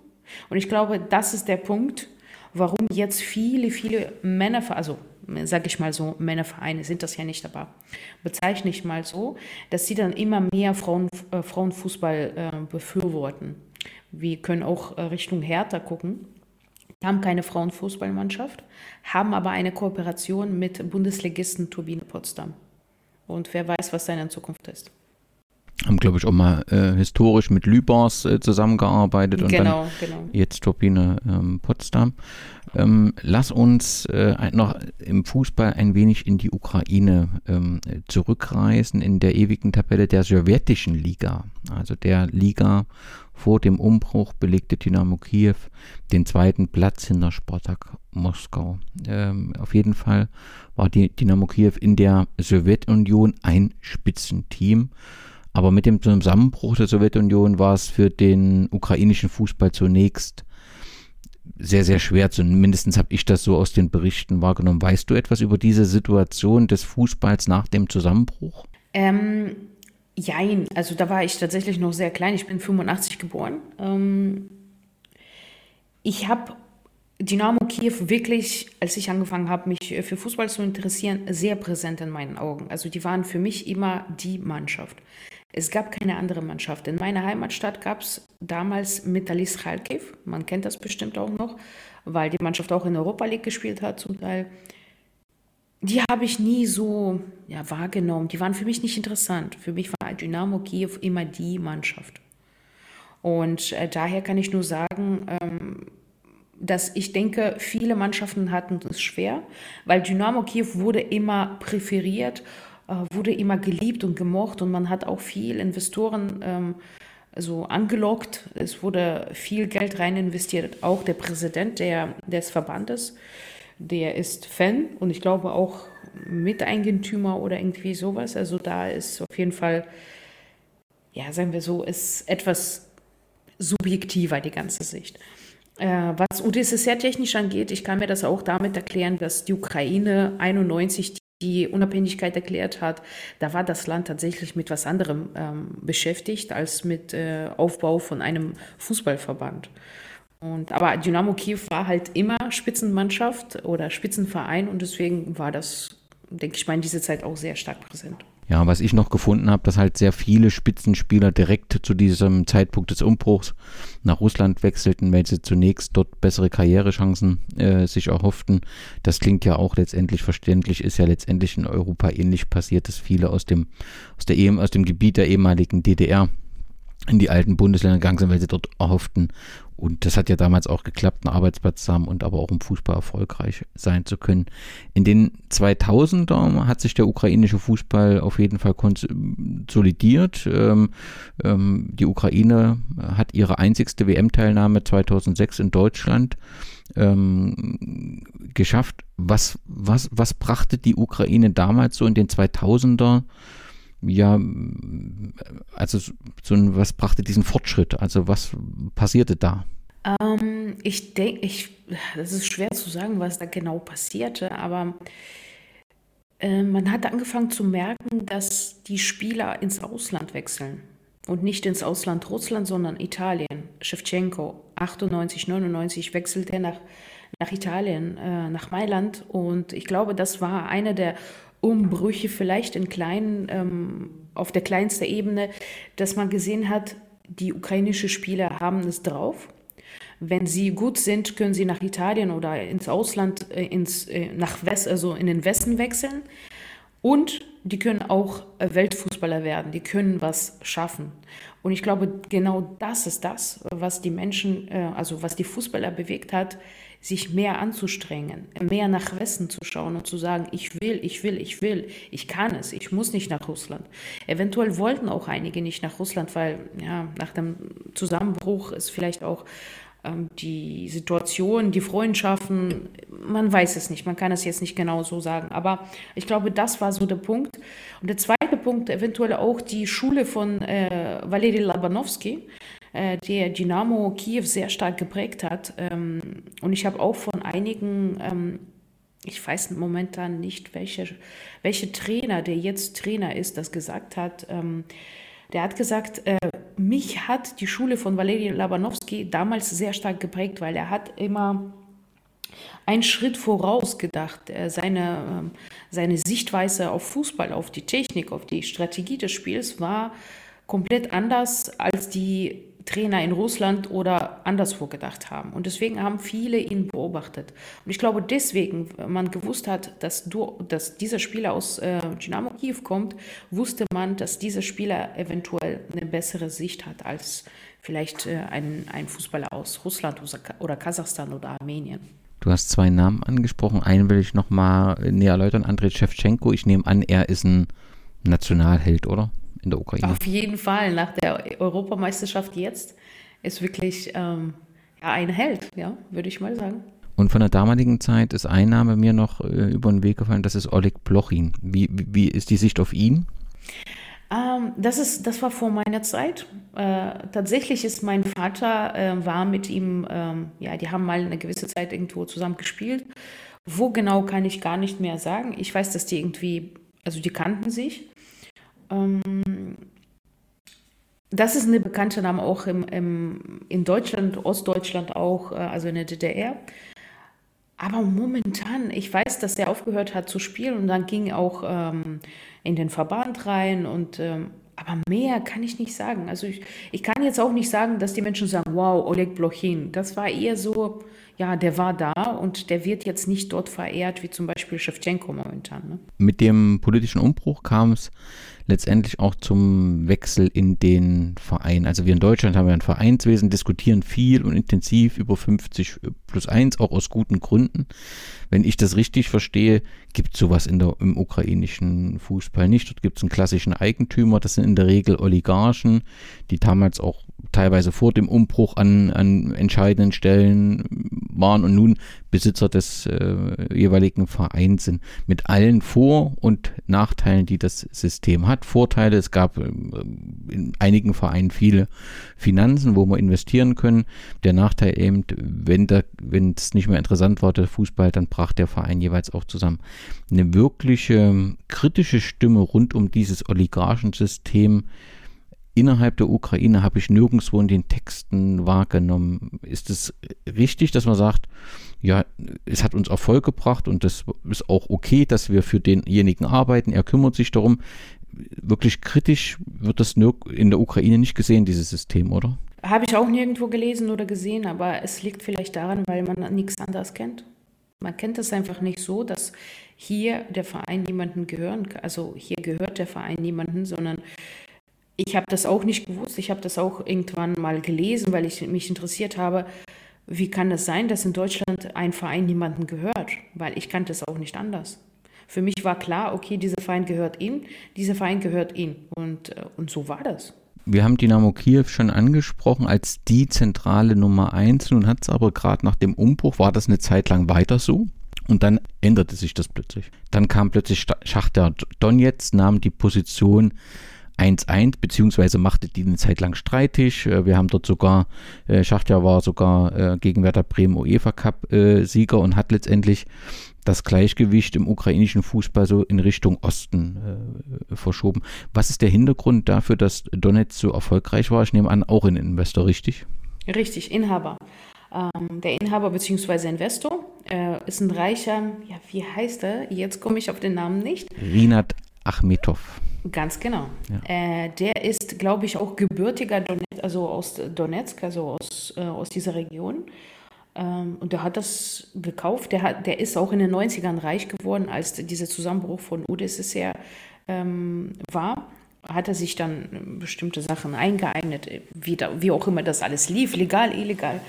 Und ich glaube, das ist der Punkt, warum jetzt viele, viele Männer, also sage ich mal so, Männervereine sind das ja nicht, aber bezeichne ich mal so, dass sie dann immer mehr Frauen, äh, Frauenfußball äh, befürworten. Wir können auch äh, Richtung Hertha gucken. Haben keine Frauenfußballmannschaft, haben aber eine Kooperation mit Bundesligisten Turbine Potsdam. Und wer weiß, was seine Zukunft ist haben, glaube ich, auch mal äh, historisch mit Lübars äh, zusammengearbeitet und genau, dann genau. jetzt Turbine ähm, Potsdam. Ähm, lass uns äh, noch im Fußball ein wenig in die Ukraine ähm, zurückreisen, in der ewigen Tabelle der sowjetischen Liga, also der Liga vor dem Umbruch belegte Dynamo Kiew den zweiten Platz hinter Spartak Moskau. Ähm, auf jeden Fall war die Dynamo Kiew in der Sowjetunion ein Spitzenteam. Aber mit dem Zusammenbruch der Sowjetunion war es für den ukrainischen Fußball zunächst sehr, sehr schwer. Zumindest habe ich das so aus den Berichten wahrgenommen. Weißt du etwas über diese Situation des Fußballs nach dem Zusammenbruch? Ähm, jein, also da war ich tatsächlich noch sehr klein. Ich bin 85 geboren. Ähm, ich habe Dynamo Kiew wirklich, als ich angefangen habe, mich für Fußball zu interessieren, sehr präsent in meinen Augen. Also die waren für mich immer die Mannschaft. Es gab keine andere Mannschaft. In meiner Heimatstadt gab es damals Metalis Kharkiv. Man kennt das bestimmt auch noch, weil die Mannschaft auch in Europa League gespielt hat zum Teil. Die habe ich nie so ja, wahrgenommen. Die waren für mich nicht interessant. Für mich war Dynamo Kiew immer die Mannschaft. Und äh, daher kann ich nur sagen, ähm, dass ich denke, viele Mannschaften hatten es schwer, weil Dynamo Kiew wurde immer präferiert äh, wurde immer geliebt und gemocht und man hat auch viel Investoren ähm, so angelockt. Es wurde viel Geld rein investiert. Auch der Präsident der, des Verbandes, der ist Fan und ich glaube auch Miteigentümer oder irgendwie sowas. Also da ist auf jeden Fall, ja, sagen wir so, ist etwas subjektiver die ganze Sicht. Äh, was UdSSR technisch angeht, ich kann mir das auch damit erklären, dass die Ukraine 91 die Unabhängigkeit erklärt hat, da war das Land tatsächlich mit was anderem ähm, beschäftigt als mit äh, Aufbau von einem Fußballverband. Und, aber Dynamo Kiew war halt immer Spitzenmannschaft oder Spitzenverein und deswegen war das, denke ich mal, in dieser Zeit auch sehr stark präsent. Ja, was ich noch gefunden habe, dass halt sehr viele Spitzenspieler direkt zu diesem Zeitpunkt des Umbruchs nach Russland wechselten, weil sie zunächst dort bessere Karrierechancen äh, sich erhofften. Das klingt ja auch letztendlich verständlich, ist ja letztendlich in Europa ähnlich passiert, dass viele aus dem, aus der, aus dem Gebiet der ehemaligen DDR in die alten Bundesländer gegangen sind, weil sie dort erhofften. Und das hat ja damals auch geklappt, einen Arbeitsplatz zu haben und aber auch im Fußball erfolgreich sein zu können. In den 2000er hat sich der ukrainische Fußball auf jeden Fall konsolidiert. Ähm, ähm, die Ukraine hat ihre einzigste WM-Teilnahme 2006 in Deutschland ähm, geschafft. Was, was, was brachte die Ukraine damals so in den 2000er? Ja, also so was brachte diesen Fortschritt? Also was passierte da? Ähm, ich denke, ich, das ist schwer zu sagen, was da genau passierte, aber äh, man hat angefangen zu merken, dass die Spieler ins Ausland wechseln. Und nicht ins Ausland Russland, sondern Italien. Shevchenko, 98, 99 wechselt er nach, nach Italien, äh, nach Mailand. Und ich glaube, das war einer der Umbrüche vielleicht in kleinen ähm, auf der kleinsten Ebene, dass man gesehen hat, die ukrainischen Spieler haben es drauf. Wenn sie gut sind, können sie nach Italien oder ins Ausland, äh, ins, äh, nach West, also in den Westen wechseln. Und die können auch äh, Weltfußballer werden, die können was schaffen. Und ich glaube, genau das ist das, was die Menschen, also was die Fußballer bewegt hat, sich mehr anzustrengen, mehr nach Westen zu schauen und zu sagen, ich will, ich will, ich will, ich kann es, ich muss nicht nach Russland. Eventuell wollten auch einige nicht nach Russland, weil ja, nach dem Zusammenbruch ist vielleicht auch ähm, die Situation, die Freundschaften, man weiß es nicht, man kann es jetzt nicht genau so sagen. Aber ich glaube, das war so der Punkt. Und der zweite Punkt, eventuell auch die Schule von äh, Valery Labanowski, äh, der Dynamo Kiew sehr stark geprägt hat. Ähm, und ich habe auch von einigen, ähm, ich weiß momentan nicht, welcher welche Trainer, der jetzt Trainer ist, das gesagt hat. Ähm, der hat gesagt, äh, mich hat die Schule von Valery Labanowski damals sehr stark geprägt, weil er hat immer einen Schritt voraus gedacht. Äh, seine, ähm, seine Sichtweise auf Fußball, auf die Technik, auf die Strategie des Spiels war komplett anders als die Trainer in Russland oder anderswo gedacht haben. Und deswegen haben viele ihn beobachtet. Und ich glaube, deswegen, man gewusst hat, dass, du, dass dieser Spieler aus äh, Dynamo Kiew kommt, wusste man, dass dieser Spieler eventuell eine bessere Sicht hat als vielleicht äh, ein, ein Fußballer aus Russland oder Kasachstan oder Armenien. Du hast zwei Namen angesprochen. Einen will ich nochmal näher erläutern. Andrei Shevchenko. Ich nehme an, er ist ein Nationalheld, oder? In der Ukraine. Auf jeden Fall. Nach der Europameisterschaft jetzt ist wirklich ähm, ja, ein Held, ja, würde ich mal sagen. Und von der damaligen Zeit ist ein Name mir noch äh, über den Weg gefallen, das ist Oleg Blochin. Wie, wie, wie ist die Sicht auf ihn? Ähm, das, ist, das war vor meiner Zeit. Äh, tatsächlich ist mein Vater, äh, war mit ihm, ähm, ja, die haben mal eine gewisse Zeit irgendwo zusammen gespielt. Wo genau kann ich gar nicht mehr sagen. Ich weiß, dass die irgendwie, also die kannten sich. Ähm, das ist eine bekannte Name auch im, im, in Deutschland, Ostdeutschland auch, äh, also in der DDR. Aber momentan, ich weiß, dass er aufgehört hat zu spielen und dann ging auch ähm, in den Verband rein und ähm, aber mehr kann ich nicht sagen. Also ich, ich kann jetzt auch nicht sagen, dass die Menschen sagen, wow, Oleg Blochin. Das war eher so, ja, der war da und der wird jetzt nicht dort verehrt, wie zum Beispiel Shevchenko momentan. Ne? Mit dem politischen Umbruch kam es letztendlich auch zum Wechsel in den Verein. Also wir in Deutschland haben ja ein Vereinswesen, diskutieren viel und intensiv über 50 plus 1, auch aus guten Gründen. Wenn ich das richtig verstehe, gibt es sowas in der, im ukrainischen Fußball nicht. Dort gibt es einen klassischen Eigentümer, das sind in der Regel Oligarchen, die damals auch teilweise vor dem Umbruch an, an entscheidenden Stellen waren und nun Besitzer des äh, jeweiligen Vereins sind. Mit allen Vor- und Nachteilen, die das System hat. Vorteile, es gab äh, in einigen Vereinen viele Finanzen, wo man investieren können. Der Nachteil eben, wenn es nicht mehr interessant war, der Fußball, dann brach der Verein jeweils auch zusammen. Eine wirkliche kritische Stimme rund um dieses Oligarchensystem innerhalb der Ukraine habe ich nirgendwo in den Texten wahrgenommen. Ist es richtig, dass man sagt, ja, es hat uns Erfolg gebracht und das ist auch okay, dass wir für denjenigen arbeiten, er kümmert sich darum. Wirklich kritisch wird das in der Ukraine nicht gesehen, dieses System, oder? Habe ich auch nirgendwo gelesen oder gesehen, aber es liegt vielleicht daran, weil man nichts anderes kennt. Man kennt es einfach nicht so, dass hier der Verein niemanden gehören, also hier gehört der Verein niemanden, sondern ich habe das auch nicht gewusst. Ich habe das auch irgendwann mal gelesen, weil ich mich interessiert habe, wie kann es das sein, dass in Deutschland ein Verein niemandem gehört? Weil ich kannte es auch nicht anders. Für mich war klar, okay, dieser Verein gehört ihm, dieser Verein gehört ihm. Und, äh, und so war das. Wir haben Dynamo Kiew schon angesprochen als die zentrale Nummer eins. Nun hat es aber gerade nach dem Umbruch, war das eine Zeit lang weiter so. Und dann änderte sich das plötzlich. Dann kam plötzlich Schachter Donetsk, nahm die Position 1-1, beziehungsweise machte die eine Zeit lang streitig. Äh, wir haben dort sogar, äh, Schachtja war sogar äh, gegen Werder Bremen UEFA Cup äh, Sieger und hat letztendlich das Gleichgewicht im ukrainischen Fußball so in Richtung Osten äh, verschoben. Was ist der Hintergrund dafür, dass Donetsk so erfolgreich war? Ich nehme an, auch ein Investor, richtig? Richtig, Inhaber. Ähm, der Inhaber bzw. Investor äh, ist ein reicher, ja, wie heißt er? Jetzt komme ich auf den Namen nicht. Rinat Achmetov. Ganz genau. Ja. Äh, der ist, glaube ich, auch gebürtiger Donetsk, also aus Donetsk, also aus, äh, aus dieser Region. Ähm, und der hat das gekauft. Der, hat, der ist auch in den 90ern reich geworden, als dieser Zusammenbruch von UdSSR ähm, war. Hat er sich dann bestimmte Sachen eingeeignet, wie, da, wie auch immer das alles lief, legal, illegal.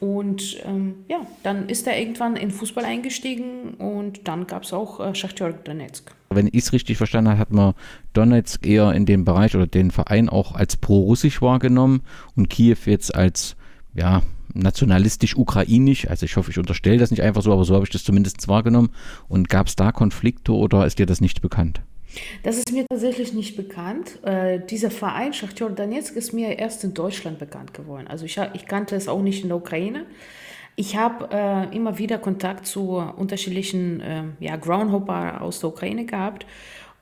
Und ähm, ja, dann ist er irgendwann in Fußball eingestiegen und dann gab es auch äh, Schachtjörg Donetsk. Wenn ich es richtig verstanden habe, hat man Donetsk eher in den Bereich oder den Verein auch als pro-russisch wahrgenommen und Kiew jetzt als, ja, nationalistisch-ukrainisch. Also ich hoffe, ich unterstelle das nicht einfach so, aber so habe ich das zumindest wahrgenommen. Und gab es da Konflikte oder ist dir das nicht bekannt? Das ist mir tatsächlich nicht bekannt. Äh, dieser Verein Schachtjor Donetsk ist mir erst in Deutschland bekannt geworden. Also ich, ich kannte es auch nicht in der Ukraine. Ich habe äh, immer wieder Kontakt zu unterschiedlichen äh, ja, Groundhopper aus der Ukraine gehabt.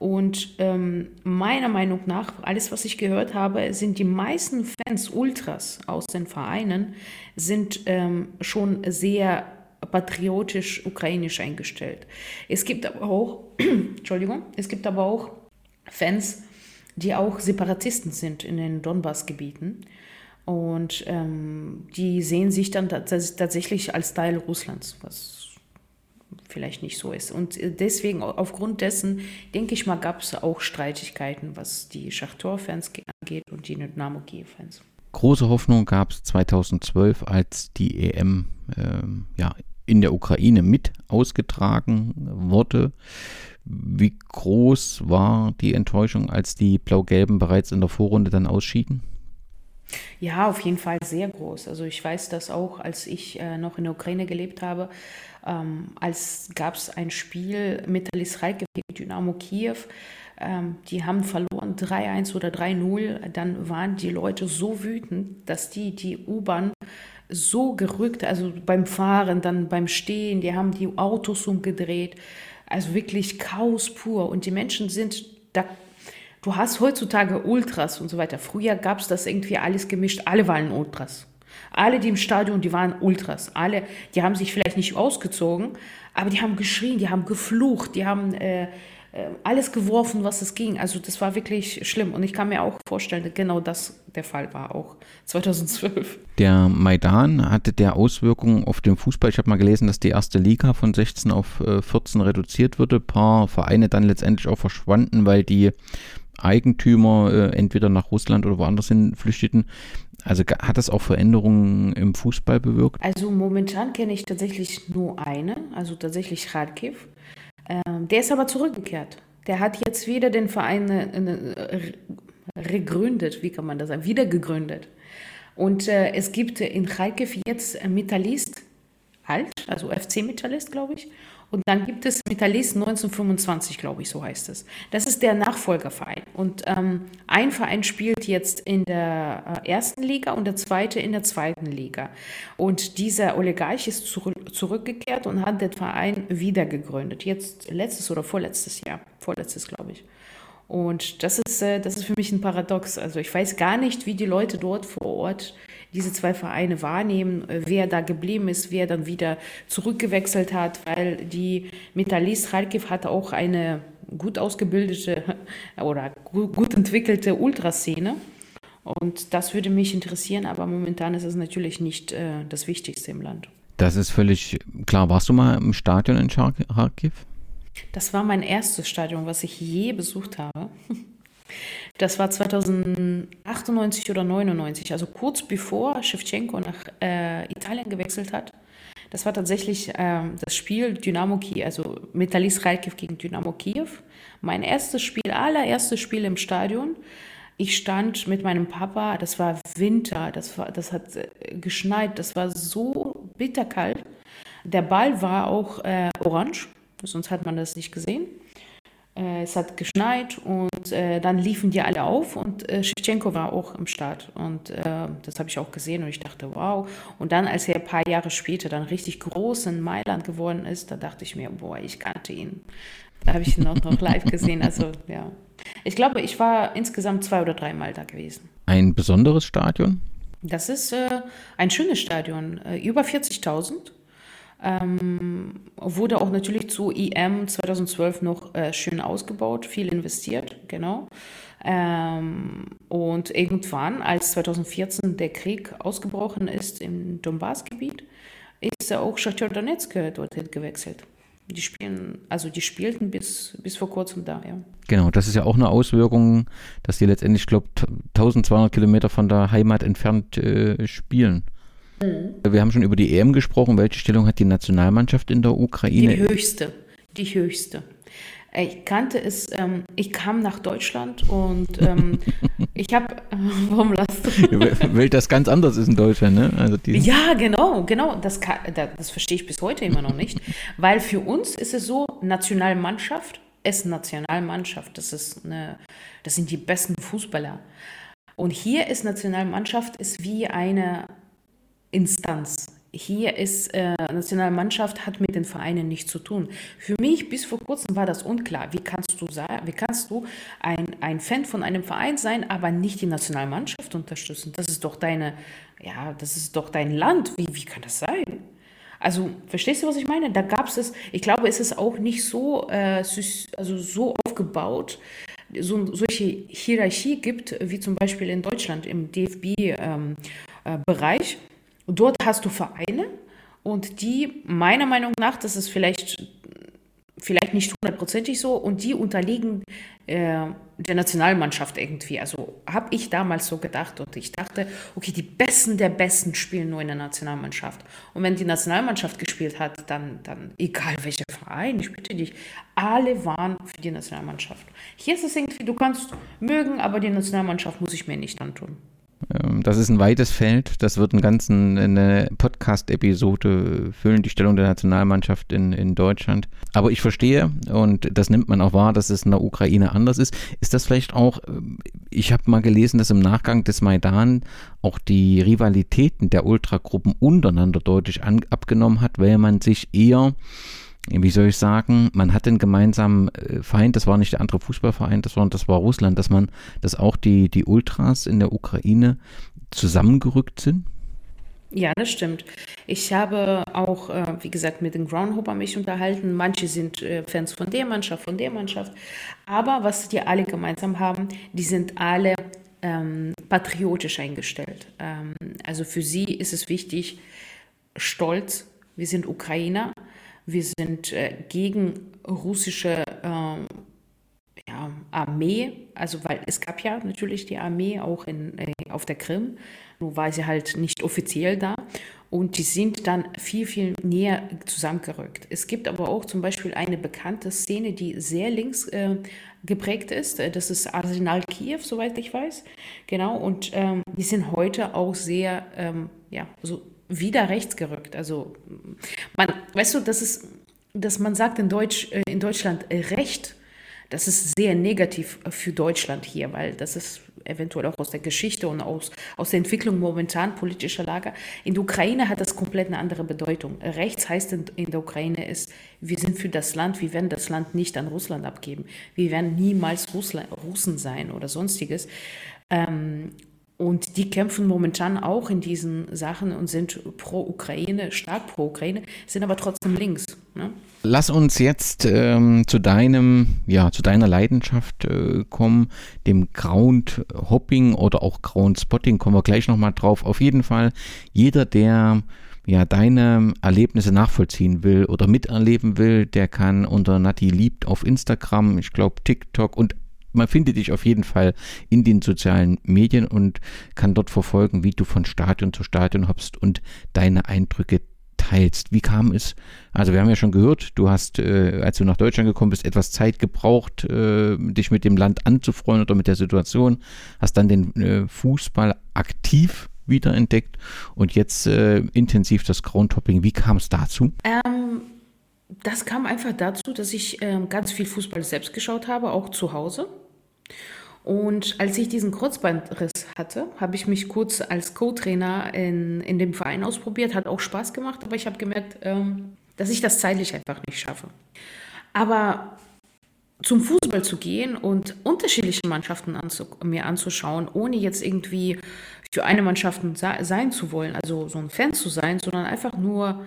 Und ähm, meiner Meinung nach, alles, was ich gehört habe, sind die meisten Fans, Ultras aus den Vereinen, sind ähm, schon sehr patriotisch ukrainisch eingestellt. Es gibt aber auch, Entschuldigung, es gibt aber auch Fans, die auch Separatisten sind in den Donbass-Gebieten. Und ähm, die sehen sich dann tatsächlich als Teil Russlands, was vielleicht nicht so ist. Und äh, deswegen, aufgrund dessen, denke ich mal, gab es auch Streitigkeiten, was die Schachtor-Fans angeht und die Dynamo Kiew-Fans. Große Hoffnung gab es 2012, als die EM ähm, ja, in der Ukraine mit ausgetragen wurde. Wie groß war die Enttäuschung, als die Blau-Gelben bereits in der Vorrunde dann ausschieden? Ja, auf jeden Fall sehr groß. Also ich weiß das auch, als ich äh, noch in der Ukraine gelebt habe, ähm, als gab es ein Spiel Metalist Ralke gegen Dynamo Kiew. Ähm, die haben verloren 3-1 oder 3-0. Dann waren die Leute so wütend, dass die die U-Bahn so gerückt, also beim Fahren, dann beim Stehen, die haben die Autos umgedreht. Also wirklich Chaos pur. Und die Menschen sind da. Du hast heutzutage Ultras und so weiter. Früher gab es das irgendwie alles gemischt. Alle waren Ultras. Alle, die im Stadion, die waren Ultras. Alle, die haben sich vielleicht nicht ausgezogen, aber die haben geschrien, die haben geflucht, die haben äh, äh, alles geworfen, was es ging. Also das war wirklich schlimm. Und ich kann mir auch vorstellen, dass genau das der Fall war, auch 2012. Der Maidan hatte der Auswirkungen auf den Fußball. Ich habe mal gelesen, dass die erste Liga von 16 auf 14 äh, reduziert wurde. Ein paar Vereine dann letztendlich auch verschwanden, weil die Eigentümer äh, entweder nach Russland oder woanders hin flüchteten. Also hat das auch Veränderungen im Fußball bewirkt? Also momentan kenne ich tatsächlich nur eine, also tatsächlich Kharkiv. Ähm, der ist aber zurückgekehrt. Der hat jetzt wieder den Verein äh, regründet, wie kann man das sagen, wieder gegründet. Und äh, es gibt in Kharkiv jetzt Metallist, halt, also FC Metallist, glaube ich. Und dann gibt es Metallist 1925, glaube ich, so heißt es. Das ist der Nachfolgerverein. Und ähm, ein Verein spielt jetzt in der äh, ersten Liga und der zweite in der zweiten Liga. Und dieser Oligarch ist zur zurückgekehrt und hat den Verein wieder gegründet. Jetzt letztes oder vorletztes Jahr. Vorletztes, glaube ich. Und das ist, äh, das ist für mich ein Paradox. Also ich weiß gar nicht, wie die Leute dort vor Ort diese zwei Vereine wahrnehmen, äh, wer da geblieben ist, wer dann wieder zurückgewechselt hat, weil die Metallist Kharkiv hat auch eine gut ausgebildete oder gut entwickelte Ultraszene. Und das würde mich interessieren, aber momentan ist es natürlich nicht äh, das Wichtigste im Land. Das ist völlig klar. Warst du mal im Stadion in Kharkiv? Das war mein erstes Stadion, was ich je besucht habe. Das war 2098 oder 99, also kurz bevor Shevchenko nach äh, Italien gewechselt hat. Das war tatsächlich äh, das Spiel Dynamo Kiew, also Metalist Kharkiv gegen Dynamo Kiew. Mein erstes Spiel, allererstes Spiel im Stadion. Ich stand mit meinem Papa, das war Winter, das, war, das hat äh, geschneit, das war so bitterkalt. Der Ball war auch äh, orange, sonst hat man das nicht gesehen. Äh, es hat geschneit und äh, dann liefen die alle auf und äh, Shevchenko war auch im Start. Und äh, das habe ich auch gesehen und ich dachte, wow. Und dann, als er ein paar Jahre später dann richtig groß in Mailand geworden ist, da dachte ich mir, boah, ich kannte ihn. Da habe ich ihn auch noch live gesehen. Also ja. Ich glaube, ich war insgesamt zwei oder dreimal da gewesen. Ein besonderes Stadion? Das ist äh, ein schönes Stadion, äh, über 40.000. Ähm, wurde auch natürlich zu EM 2012 noch äh, schön ausgebaut, viel investiert, genau. Ähm, und irgendwann, als 2014 der Krieg ausgebrochen ist im Donbass-Gebiet, ist auch Shakhtar Donetsk dorthin gewechselt. Die spielen, also die spielten bis, bis vor kurzem da, ja. Genau, das ist ja auch eine Auswirkung, dass die letztendlich, ich glaube, 1200 Kilometer von der Heimat entfernt äh, spielen. Mhm. Wir haben schon über die EM gesprochen. Welche Stellung hat die Nationalmannschaft in der Ukraine? Die höchste, die höchste. Ich kannte es, ähm, ich kam nach Deutschland und ähm, ich habe, äh, warum lachst du? Weil das ganz anders ist in Deutschland, ne? Also ja, genau, genau. Das, kann, das verstehe ich bis heute immer noch nicht. Weil für uns ist es so, Nationalmannschaft ist Nationalmannschaft. Das, ist eine, das sind die besten Fußballer. Und hier ist Nationalmannschaft ist wie eine Instanz. Hier ist äh, Nationalmannschaft hat mit den Vereinen nichts zu tun. Für mich bis vor kurzem war das unklar. Wie kannst du sagen, wie kannst du ein, ein Fan von einem Verein sein, aber nicht die Nationalmannschaft unterstützen? Das ist doch deine, ja, das ist doch dein Land. Wie, wie kann das sein? Also, verstehst du, was ich meine? Da gab es, ich glaube, es ist auch nicht so, äh, also so aufgebaut, so, solche Hierarchie gibt, wie zum Beispiel in Deutschland im DFB-Bereich. Ähm, äh, und dort hast du Vereine und die, meiner Meinung nach, das ist vielleicht, vielleicht nicht hundertprozentig so, und die unterliegen äh, der Nationalmannschaft irgendwie. Also habe ich damals so gedacht und ich dachte, okay, die Besten der Besten spielen nur in der Nationalmannschaft. Und wenn die Nationalmannschaft gespielt hat, dann, dann egal welcher Verein, ich bitte dich, alle waren für die Nationalmannschaft. Hier ist es irgendwie, du kannst mögen, aber die Nationalmannschaft muss ich mir nicht antun. Ähm, das ist ein weites Feld. Das wird einen ganzen, eine Podcast-Episode füllen, die Stellung der Nationalmannschaft in, in Deutschland. Aber ich verstehe, und das nimmt man auch wahr, dass es in der Ukraine anders ist. Ist das vielleicht auch, ich habe mal gelesen, dass im Nachgang des Maidan auch die Rivalitäten der Ultragruppen untereinander deutlich an, abgenommen hat, weil man sich eher wie soll ich sagen, man hat den gemeinsamen äh, Feind, das war nicht der andere Fußballverein, das war, das war Russland, dass man, dass auch die, die Ultras in der Ukraine zusammengerückt sind? Ja, das stimmt. Ich habe auch, äh, wie gesagt, mit den Groundhopper mich unterhalten. Manche sind äh, Fans von der Mannschaft, von der Mannschaft. Aber was die alle gemeinsam haben, die sind alle ähm, patriotisch eingestellt. Ähm, also für sie ist es wichtig, stolz, wir sind Ukrainer, wir sind äh, gegen russische äh, ja, Armee, also weil es gab ja natürlich die Armee auch in, äh, auf der Krim, nur war sie halt nicht offiziell da. Und die sind dann viel, viel näher zusammengerückt. Es gibt aber auch zum Beispiel eine bekannte Szene, die sehr links äh, geprägt ist. Äh, das ist Arsenal Kiew, soweit ich weiß. Genau, und ähm, die sind heute auch sehr, ähm, ja, so wieder rechts gerückt. Also man, weißt du, das ist, dass man sagt in Deutsch, äh, in Deutschland äh, Recht, das ist sehr negativ für Deutschland hier, weil das ist eventuell auch aus der Geschichte und aus, aus der Entwicklung momentan politischer Lager. In der Ukraine hat das komplett eine andere Bedeutung. Rechts heißt in, in der Ukraine ist, wir sind für das Land, wir werden das Land nicht an Russland abgeben. Wir werden niemals Russland, Russen sein oder sonstiges. Ähm, und die kämpfen momentan auch in diesen Sachen und sind pro Ukraine, stark pro Ukraine, sind aber trotzdem links. Ne? Lass uns jetzt ähm, zu deinem, ja, zu deiner Leidenschaft äh, kommen, dem Groundhopping oder auch Groundspotting, kommen wir gleich nochmal drauf. Auf jeden Fall, jeder, der ja, deine Erlebnisse nachvollziehen will oder miterleben will, der kann unter Nati liebt auf Instagram, ich glaube TikTok und man findet dich auf jeden Fall in den sozialen Medien und kann dort verfolgen, wie du von Stadion zu Stadion hoppst und deine Eindrücke teilst. Wie kam es? Also wir haben ja schon gehört, du hast, äh, als du nach Deutschland gekommen bist, etwas Zeit gebraucht, äh, dich mit dem Land anzufreuen oder mit der Situation, hast dann den äh, Fußball aktiv wiederentdeckt und jetzt äh, intensiv das Groundtopping. Wie kam es dazu? Ähm, das kam einfach dazu, dass ich ähm, ganz viel Fußball selbst geschaut habe, auch zu Hause. Und als ich diesen Kreuzbandriss hatte, habe ich mich kurz als Co-Trainer in, in dem Verein ausprobiert. Hat auch Spaß gemacht, aber ich habe gemerkt, ähm, dass ich das zeitlich einfach nicht schaffe. Aber zum Fußball zu gehen und unterschiedliche Mannschaften anzu mir anzuschauen, ohne jetzt irgendwie für eine Mannschaft sein zu wollen, also so ein Fan zu sein, sondern einfach nur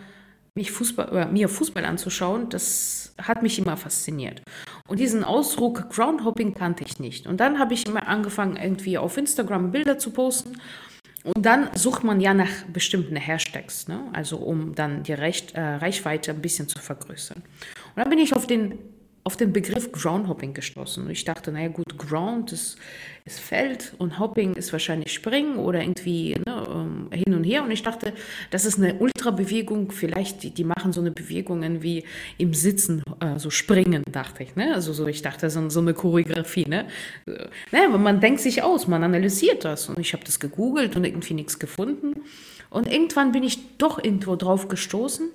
mich Fußball, oder mir Fußball anzuschauen, das hat mich immer fasziniert. Und diesen Ausdruck Groundhopping kannte ich nicht. Und dann habe ich immer angefangen, irgendwie auf Instagram Bilder zu posten. Und dann sucht man ja nach bestimmten Hashtags, ne? also um dann die Recht, äh, Reichweite ein bisschen zu vergrößern. Und dann bin ich auf den auf den Begriff Groundhopping gestoßen. Ich dachte, naja gut, Ground ist, ist Feld und Hopping ist wahrscheinlich Springen oder irgendwie ne, ähm, hin und her. Und ich dachte, das ist eine Ultrabewegung, vielleicht, die, die machen so eine Bewegungen wie im Sitzen, äh, so springen, dachte ich. Ne? Also so, ich dachte, so, so eine Choreografie. Ne? Naja, aber man denkt sich aus, man analysiert das. Und ich habe das gegoogelt und irgendwie nichts gefunden. Und irgendwann bin ich doch irgendwo drauf gestoßen.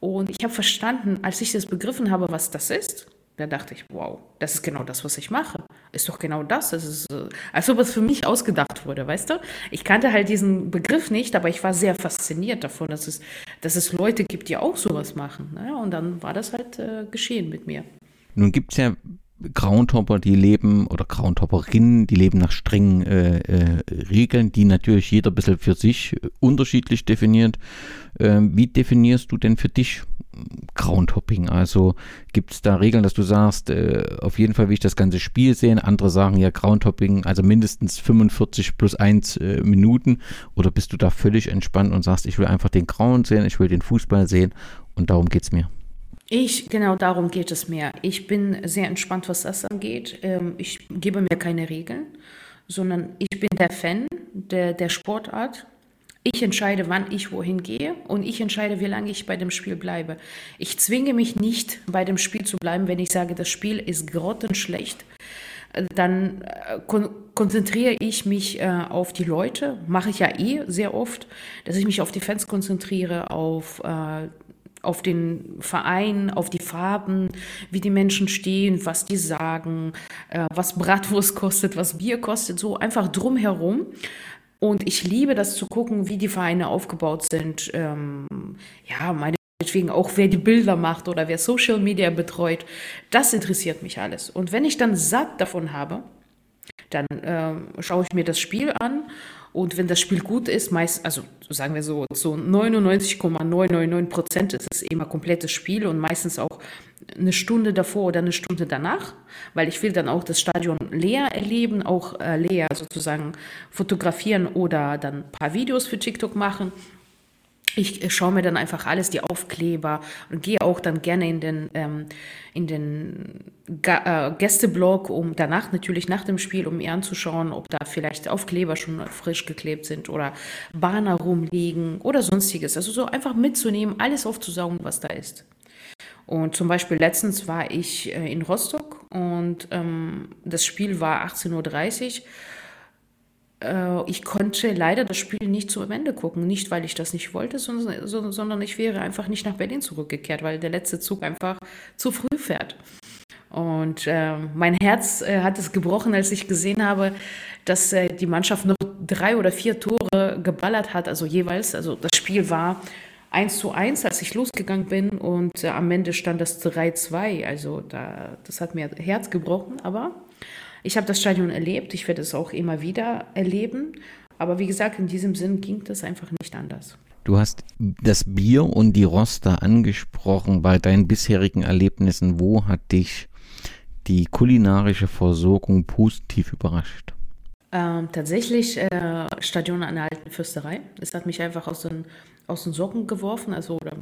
Und ich habe verstanden, als ich das begriffen habe, was das ist, da dachte ich, wow, das ist genau das, was ich mache. Ist doch genau das. Das ist, äh, als ob es für mich ausgedacht wurde, weißt du? Ich kannte halt diesen Begriff nicht, aber ich war sehr fasziniert davon, dass es, dass es Leute gibt, die auch sowas machen. Naja, und dann war das halt äh, geschehen mit mir. Nun gibt es ja Groundhopper, die leben, oder Groundhopperinnen, die leben nach strengen äh, äh, Regeln, die natürlich jeder ein bisschen für sich äh, unterschiedlich definiert. Ähm, wie definierst du denn für dich Groundhopping? Also gibt es da Regeln, dass du sagst, äh, auf jeden Fall will ich das ganze Spiel sehen. Andere sagen ja Groundhopping, also mindestens 45 plus 1 äh, Minuten. Oder bist du da völlig entspannt und sagst, ich will einfach den Ground sehen, ich will den Fußball sehen und darum geht es mir? Ich, genau darum geht es mir. Ich bin sehr entspannt, was das angeht. Ähm, ich gebe mir keine Regeln, sondern ich bin der Fan der, der Sportart ich entscheide, wann ich wohin gehe und ich entscheide, wie lange ich bei dem Spiel bleibe. Ich zwinge mich nicht, bei dem Spiel zu bleiben, wenn ich sage, das Spiel ist grottenschlecht. Dann äh, kon konzentriere ich mich äh, auf die Leute, mache ich ja eh sehr oft, dass ich mich auf die Fans konzentriere, auf äh, auf den Verein, auf die Farben, wie die Menschen stehen, was die sagen, äh, was Bratwurst kostet, was Bier kostet, so einfach drumherum. Und ich liebe das zu gucken, wie die Vereine aufgebaut sind. Ähm, ja, meinetwegen auch, wer die Bilder macht oder wer Social Media betreut. Das interessiert mich alles. Und wenn ich dann satt davon habe, dann äh, schaue ich mir das Spiel an und wenn das Spiel gut ist, meist, also sagen wir so, so 99,999 Prozent ist es immer komplettes Spiel und meistens auch eine Stunde davor oder eine Stunde danach, weil ich will dann auch das Stadion leer erleben, auch äh, leer sozusagen fotografieren oder dann ein paar Videos für TikTok machen. Ich schaue mir dann einfach alles, die Aufkleber und gehe auch dann gerne in den, ähm, in den Ga äh, Gästeblog, um danach natürlich nach dem Spiel, um mir anzuschauen, ob da vielleicht Aufkleber schon frisch geklebt sind oder Banner rumliegen oder sonstiges. Also so einfach mitzunehmen, alles aufzusaugen, was da ist. Und zum Beispiel letztens war ich äh, in Rostock und ähm, das Spiel war 18.30 Uhr äh, ich konnte leider das Spiel nicht zu Ende gucken. Nicht, weil ich das nicht wollte, sondern, sondern ich wäre einfach nicht nach Berlin zurückgekehrt, weil der letzte Zug einfach zu früh fährt. Und äh, mein Herz äh, hat es gebrochen, als ich gesehen habe, dass äh, die Mannschaft noch drei oder vier Tore geballert hat, also jeweils. Also das Spiel war 1 zu 1, als ich losgegangen bin und äh, am Ende stand das 3-2. Also da, das hat mir Herz gebrochen, aber ich habe das Stadion erlebt, ich werde es auch immer wieder erleben. Aber wie gesagt, in diesem Sinn ging das einfach nicht anders. Du hast das Bier und die Roster angesprochen bei deinen bisherigen Erlebnissen. Wo hat dich die kulinarische Versorgung positiv überrascht? Ähm, tatsächlich äh, Stadion an der alten Fürsterei. Es hat mich einfach aus den, aus den Socken geworfen. Also oder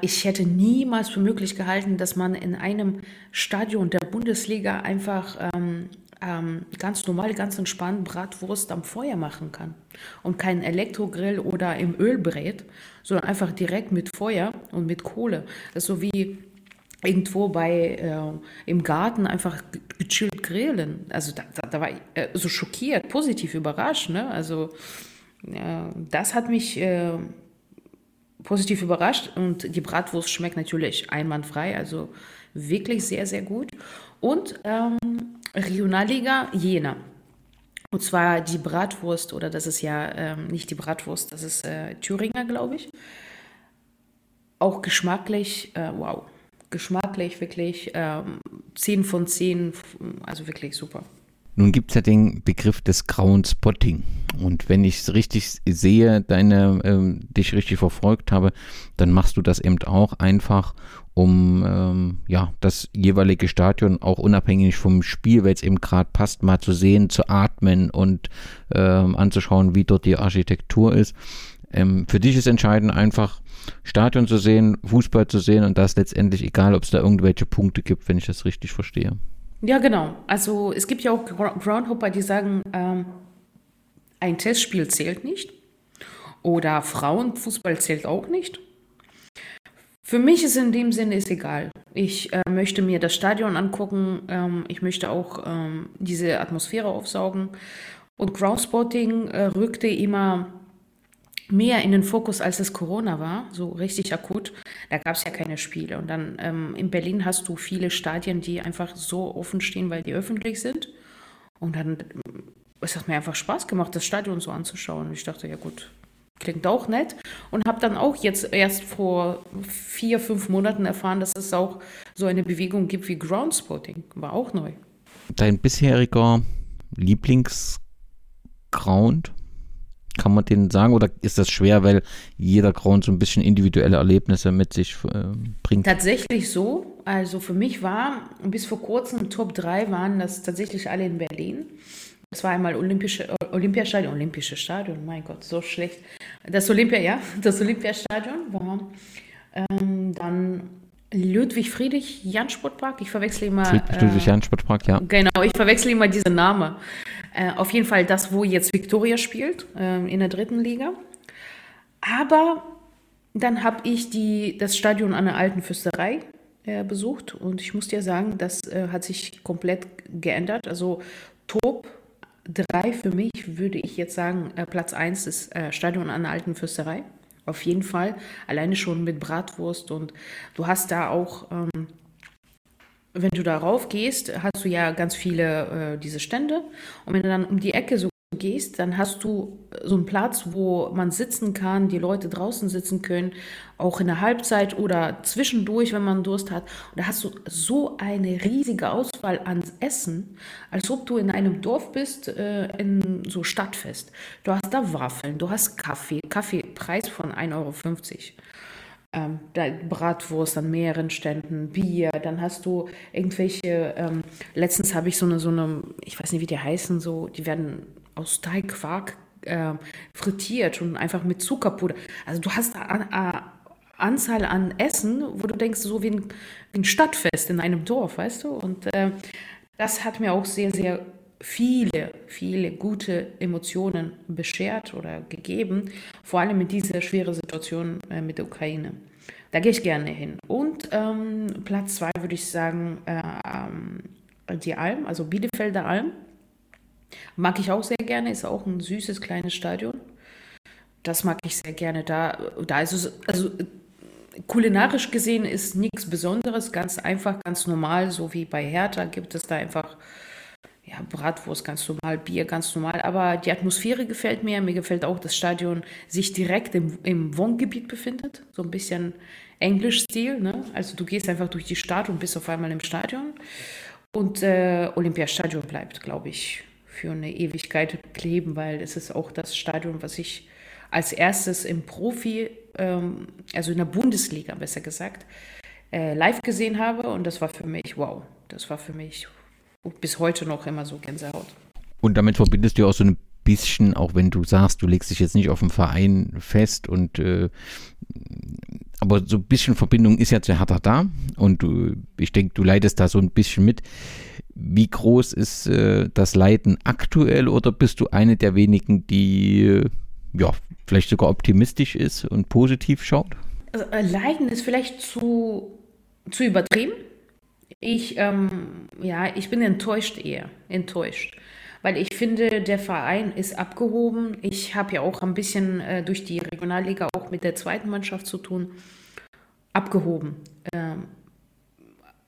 ich hätte niemals für möglich gehalten, dass man in einem Stadion der Bundesliga einfach ähm, ähm, ganz normal, ganz entspannt Bratwurst am Feuer machen kann. Und keinen Elektrogrill oder im Öl brät, sondern einfach direkt mit Feuer und mit Kohle. Das ist so wie irgendwo bei äh, im Garten einfach gechillt grillen. Also da, da, da war ich äh, so schockiert, positiv überrascht. Ne? Also ja, das hat mich äh, positiv überrascht und die Bratwurst schmeckt natürlich einwandfrei, also wirklich sehr, sehr gut. Und ähm, Regionalliga Jena. Und zwar die Bratwurst, oder das ist ja ähm, nicht die Bratwurst, das ist äh, Thüringer, glaube ich. Auch geschmacklich, äh, wow, geschmacklich wirklich ähm, 10 von 10, also wirklich super. Nun gibt es ja den Begriff des grauen Spotting. Und wenn ich es richtig sehe, deine, ähm, dich richtig verfolgt habe, dann machst du das eben auch einfach, um ähm, ja, das jeweilige Stadion auch unabhängig vom Spiel, weil es eben gerade passt, mal zu sehen, zu atmen und ähm, anzuschauen, wie dort die Architektur ist. Ähm, für dich ist entscheidend einfach Stadion zu sehen, Fußball zu sehen und das letztendlich egal, ob es da irgendwelche Punkte gibt, wenn ich das richtig verstehe. Ja, genau. Also es gibt ja auch Groundhopper, die sagen, ähm, ein Testspiel zählt nicht oder Frauenfußball zählt auch nicht. Für mich ist in dem Sinne ist egal. Ich äh, möchte mir das Stadion angucken. Ähm, ich möchte auch ähm, diese Atmosphäre aufsaugen. Und Groundspotting äh, rückte immer mehr in den Fokus, als es Corona war, so richtig akut. Da gab es ja keine Spiele. Und dann ähm, in Berlin hast du viele Stadien, die einfach so offen stehen, weil die öffentlich sind. Und dann es hat mir einfach Spaß gemacht, das Stadion so anzuschauen. Und ich dachte, ja gut, klingt auch nett. Und habe dann auch jetzt erst vor vier, fünf Monaten erfahren, dass es auch so eine Bewegung gibt wie Groundspotting. War auch neu. Dein bisheriger Lieblingsground? Kann man den sagen oder ist das schwer, weil jeder Ground so ein bisschen individuelle Erlebnisse mit sich äh, bringt? Tatsächlich so. Also für mich war bis vor kurzem Top 3 waren das tatsächlich alle in Berlin. Das war einmal Olympische, äh, Olympiastadion, Olympische Stadion, mein Gott, so schlecht. Das Olympia, ja, das Olympiastadion war ähm, dann Ludwig Friedrich Jan Sportpark. Ich verwechsle immer. Ludwig Jan Sportpark, ja. Genau, ich verwechsle immer diese Namen. Äh, auf jeden Fall das, wo jetzt Viktoria spielt, äh, in der dritten Liga. Aber dann habe ich die, das Stadion an der Alten Fürsterei äh, besucht und ich muss dir sagen, das äh, hat sich komplett geändert. Also Top 3 für mich würde ich jetzt sagen, äh, Platz 1 ist Stadion an der Alten Fürsterei. Auf jeden Fall. Alleine schon mit Bratwurst und du hast da auch. Ähm, wenn du darauf gehst, hast du ja ganz viele äh, diese Stände. Und wenn du dann um die Ecke so gehst, dann hast du so einen Platz, wo man sitzen kann, die Leute draußen sitzen können, auch in der Halbzeit oder zwischendurch, wenn man Durst hat. Und da hast du so eine riesige Auswahl an Essen, als ob du in einem Dorf bist, äh, in so Stadtfest. Du hast da Waffeln, du hast Kaffee, Kaffeepreis von 1,50 Euro ähm, Bratwurst an mehreren Ständen, Bier, dann hast du irgendwelche, ähm, letztens habe ich so eine, so eine, ich weiß nicht, wie die heißen, so, die werden aus Teigquark äh, frittiert und einfach mit Zuckerpuder. Also du hast eine Anzahl an Essen, wo du denkst, so wie ein, ein Stadtfest in einem Dorf, weißt du? Und äh, das hat mir auch sehr, sehr viele, viele gute Emotionen beschert oder gegeben, vor allem mit dieser schweren Situation äh, mit der Ukraine. Da gehe ich gerne hin. Und ähm, Platz zwei würde ich sagen, äh, ähm, die Alm, also Bielefelder Alm. Mag ich auch sehr gerne, ist auch ein süßes kleines Stadion. Das mag ich sehr gerne. Da, da ist es, also kulinarisch gesehen ist nichts Besonderes, ganz einfach, ganz normal, so wie bei Hertha gibt es da einfach ja, Bratwurst ganz normal, Bier ganz normal, aber die Atmosphäre gefällt mir. Mir gefällt auch, dass das Stadion sich direkt im, im Wohngebiet befindet, so ein bisschen Englisch-Stil. Ne? Also du gehst einfach durch die Stadt und bist auf einmal im Stadion. Und äh, Olympiastadion bleibt, glaube ich, für eine Ewigkeit kleben, weil es ist auch das Stadion, was ich als erstes im Profi, ähm, also in der Bundesliga besser gesagt, äh, live gesehen habe. Und das war für mich, wow, das war für mich bis heute noch immer so Gänsehaut. Und damit verbindest du auch so ein bisschen, auch wenn du sagst, du legst dich jetzt nicht auf den Verein fest und äh, aber so ein bisschen Verbindung ist ja zu Hertha da und du, ich denke, du leidest da so ein bisschen mit. Wie groß ist äh, das Leiden aktuell oder bist du eine der wenigen, die äh, ja, vielleicht sogar optimistisch ist und positiv schaut? Also, äh, Leiden ist vielleicht zu, zu übertrieben. Ich, ähm, ja, ich bin enttäuscht eher, enttäuscht. Weil ich finde, der Verein ist abgehoben. Ich habe ja auch ein bisschen äh, durch die Regionalliga auch mit der zweiten Mannschaft zu tun. Abgehoben. Ähm,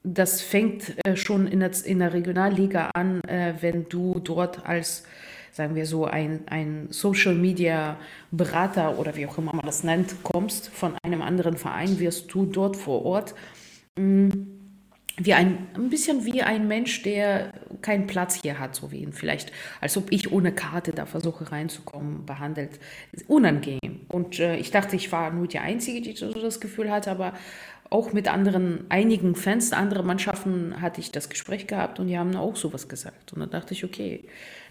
das fängt äh, schon in der, in der Regionalliga an, äh, wenn du dort als, sagen wir so, ein, ein Social Media Berater oder wie auch immer man das nennt, kommst von einem anderen Verein, wirst du dort vor Ort. Mh, mm, wie ein, ein bisschen wie ein Mensch, der keinen Platz hier hat, so wie ihn vielleicht, als ob ich ohne Karte da versuche reinzukommen, behandelt. Unangenehm. Und äh, ich dachte, ich war nur die Einzige, die so das Gefühl hatte, aber auch mit anderen, einigen Fans, andere Mannschaften hatte ich das Gespräch gehabt und die haben auch sowas gesagt. Und dann dachte ich, okay,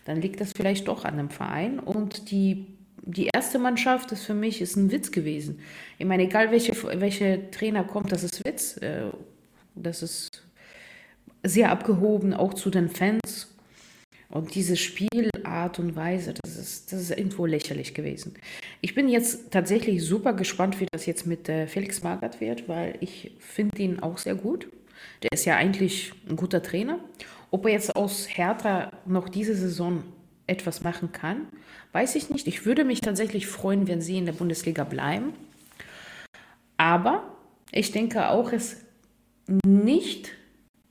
dann liegt das vielleicht doch an dem Verein. Und die, die erste Mannschaft ist für mich ist ein Witz gewesen. Ich meine, egal welche, welche Trainer kommt, das ist Witz. Das ist sehr abgehoben, auch zu den Fans. Und diese Spielart und Weise, das ist, das ist irgendwo lächerlich gewesen. Ich bin jetzt tatsächlich super gespannt, wie das jetzt mit äh, Felix Magath wird, weil ich finde ihn auch sehr gut. Der ist ja eigentlich ein guter Trainer. Ob er jetzt aus Hertha noch diese Saison etwas machen kann, weiß ich nicht. Ich würde mich tatsächlich freuen, wenn sie in der Bundesliga bleiben. Aber ich denke auch, es nicht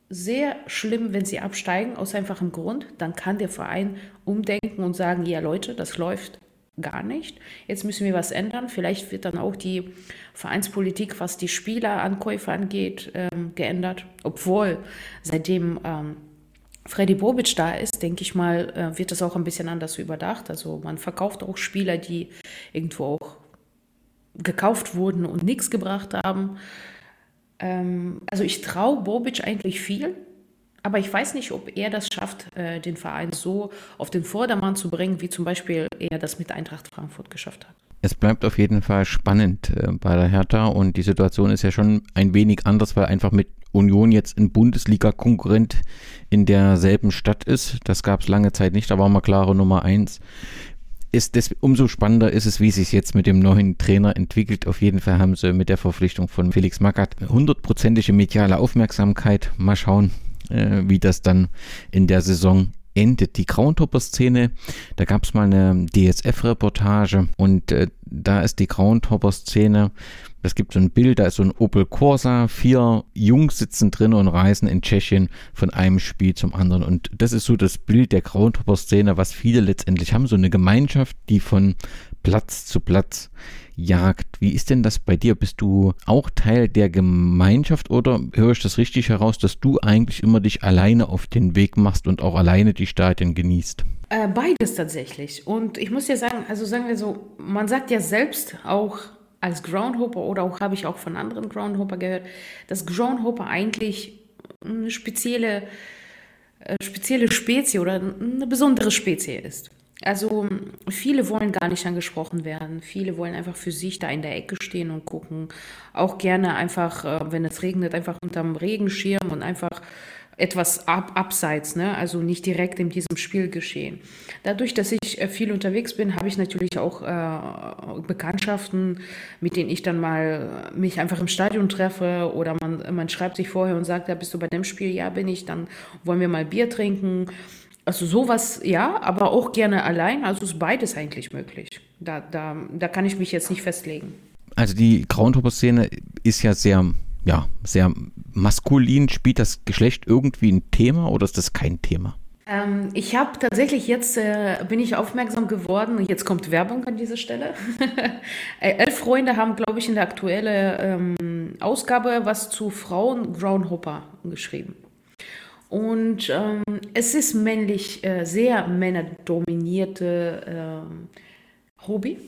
sehr schlimm, wenn sie absteigen, aus einfachem Grund. Dann kann der Verein umdenken und sagen, ja Leute, das läuft gar nicht. Jetzt müssen wir was ändern. Vielleicht wird dann auch die Vereinspolitik, was die Spielerankäufe angeht, ähm, geändert. Obwohl seitdem ähm, Freddy Bobic da ist, denke ich mal, äh, wird das auch ein bisschen anders überdacht. Also man verkauft auch Spieler, die irgendwo auch gekauft wurden und nichts gebracht haben. Ähm, also ich traue Bobic eigentlich viel, aber ich weiß nicht, ob er das schafft, äh, den Verein so auf den Vordermann zu bringen, wie zum Beispiel er das mit Eintracht Frankfurt geschafft hat. Es bleibt auf jeden Fall spannend äh, bei der Hertha und die Situation ist ja schon ein wenig anders, weil einfach mit Union jetzt ein Bundesliga-Konkurrent in derselben Stadt ist. Das gab es lange Zeit nicht, da war mal klare Nummer eins ist das, umso spannender ist es, wie sich jetzt mit dem neuen Trainer entwickelt. Auf jeden Fall haben sie mit der Verpflichtung von Felix Magath hundertprozentige mediale Aufmerksamkeit. Mal schauen, äh, wie das dann in der Saison endet. Die Groundhopper-Szene, da gab es mal eine DSF-Reportage und äh, da ist die Groundhopper-Szene es gibt so ein Bild, da ist so ein Opel Corsa, vier Jungs sitzen drin und reisen in Tschechien von einem Spiel zum anderen. Und das ist so das Bild der Groundhopper-Szene, was viele letztendlich haben, so eine Gemeinschaft, die von Platz zu Platz jagt. Wie ist denn das bei dir? Bist du auch Teil der Gemeinschaft oder höre ich das richtig heraus, dass du eigentlich immer dich alleine auf den Weg machst und auch alleine die Stadien genießt? Äh, beides tatsächlich. Und ich muss ja sagen, also sagen wir so, man sagt ja selbst auch als Groundhopper oder auch habe ich auch von anderen Groundhopper gehört, dass Groundhopper eigentlich eine spezielle, äh, spezielle Spezie oder eine besondere Spezie ist. Also viele wollen gar nicht angesprochen werden. Viele wollen einfach für sich da in der Ecke stehen und gucken. Auch gerne einfach, äh, wenn es regnet, einfach unterm Regenschirm und einfach etwas ab, abseits, ne? also nicht direkt in diesem Spiel geschehen. Dadurch, dass ich äh, viel unterwegs bin, habe ich natürlich auch äh, Bekanntschaften, mit denen ich dann mal mich einfach im Stadion treffe oder man, man schreibt sich vorher und sagt, ja, bist du bei dem Spiel? Ja, bin ich, dann wollen wir mal Bier trinken. Also sowas, ja, aber auch gerne allein. Also ist beides eigentlich möglich. Da, da, da kann ich mich jetzt nicht festlegen. Also die Groundhopper-Szene ist ja sehr ja, sehr maskulin. Spielt das Geschlecht irgendwie ein Thema oder ist das kein Thema? Ähm, ich habe tatsächlich jetzt, äh, bin ich aufmerksam geworden, jetzt kommt Werbung an dieser Stelle. Äh, elf Freunde haben, glaube ich, in der aktuellen ähm, Ausgabe was zu Frauen Groundhopper geschrieben. Und ähm, es ist männlich, äh, sehr männerdominierte äh, Hobby.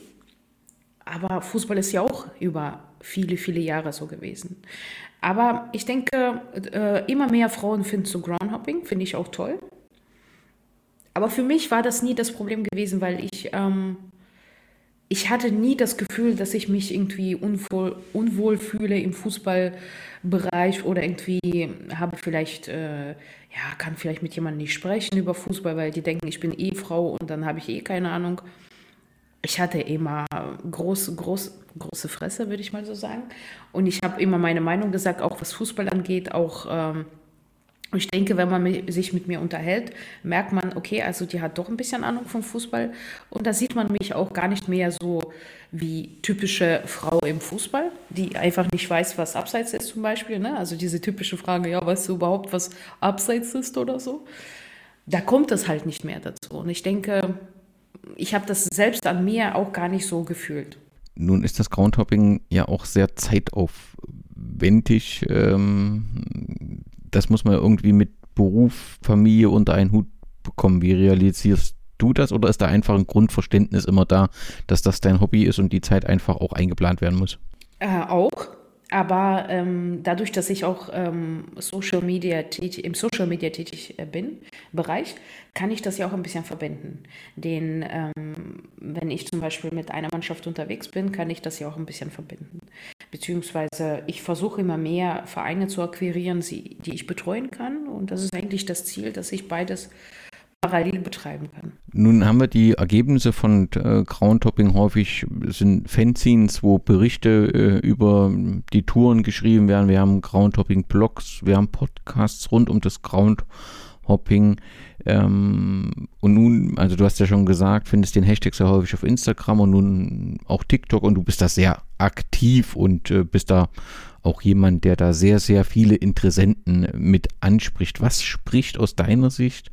Aber Fußball ist ja auch über viele, viele Jahre so gewesen. Aber ich denke, äh, immer mehr Frauen finden so Groundhopping, finde ich auch toll. Aber für mich war das nie das Problem gewesen, weil ich, ähm, ich hatte nie das Gefühl, dass ich mich irgendwie unwohl, unwohl fühle im Fußballbereich oder irgendwie habe vielleicht, äh, ja, kann vielleicht mit jemandem nicht sprechen über Fußball, weil die denken, ich bin eh Frau und dann habe ich eh keine Ahnung ich hatte immer groß, groß, große Fresse, würde ich mal so sagen. Und ich habe immer meine Meinung gesagt, auch was Fußball angeht, auch ähm, ich denke, wenn man sich mit mir unterhält, merkt man, okay, also die hat doch ein bisschen Ahnung vom Fußball. Und da sieht man mich auch gar nicht mehr so wie typische Frau im Fußball, die einfach nicht weiß, was Abseits ist zum Beispiel. Ne? Also diese typische Frage, ja, weißt du überhaupt, was Abseits ist oder so? Da kommt es halt nicht mehr dazu. Und ich denke, ich habe das selbst an mir auch gar nicht so gefühlt. Nun ist das Groundhopping ja auch sehr zeitaufwendig. Ähm, das muss man irgendwie mit Beruf, Familie unter einen Hut bekommen. Wie realisierst du das oder ist da einfach ein Grundverständnis immer da, dass das dein Hobby ist und die Zeit einfach auch eingeplant werden muss? Äh, auch. Aber ähm, dadurch, dass ich auch ähm, Social Media tätig, im Social Media tätig äh, bin, Bereich, kann ich das ja auch ein bisschen verbinden. Den, ähm, wenn ich zum Beispiel mit einer Mannschaft unterwegs bin, kann ich das ja auch ein bisschen verbinden. Beziehungsweise ich versuche immer mehr Vereine zu akquirieren, die ich betreuen kann. Und das ist eigentlich das Ziel, dass ich beides parallel betreiben kann. Nun haben wir die Ergebnisse von äh, Groundtopping häufig sind Fanzines, wo Berichte äh, über die Touren geschrieben werden. Wir haben Groundtopping Blogs, wir haben Podcasts rund um das Groundhopping. Ähm, und nun, also du hast ja schon gesagt, findest den Hashtag sehr häufig auf Instagram und nun auch TikTok und du bist da sehr aktiv und äh, bist da auch jemand, der da sehr, sehr viele Interessenten mit anspricht. Was spricht aus deiner Sicht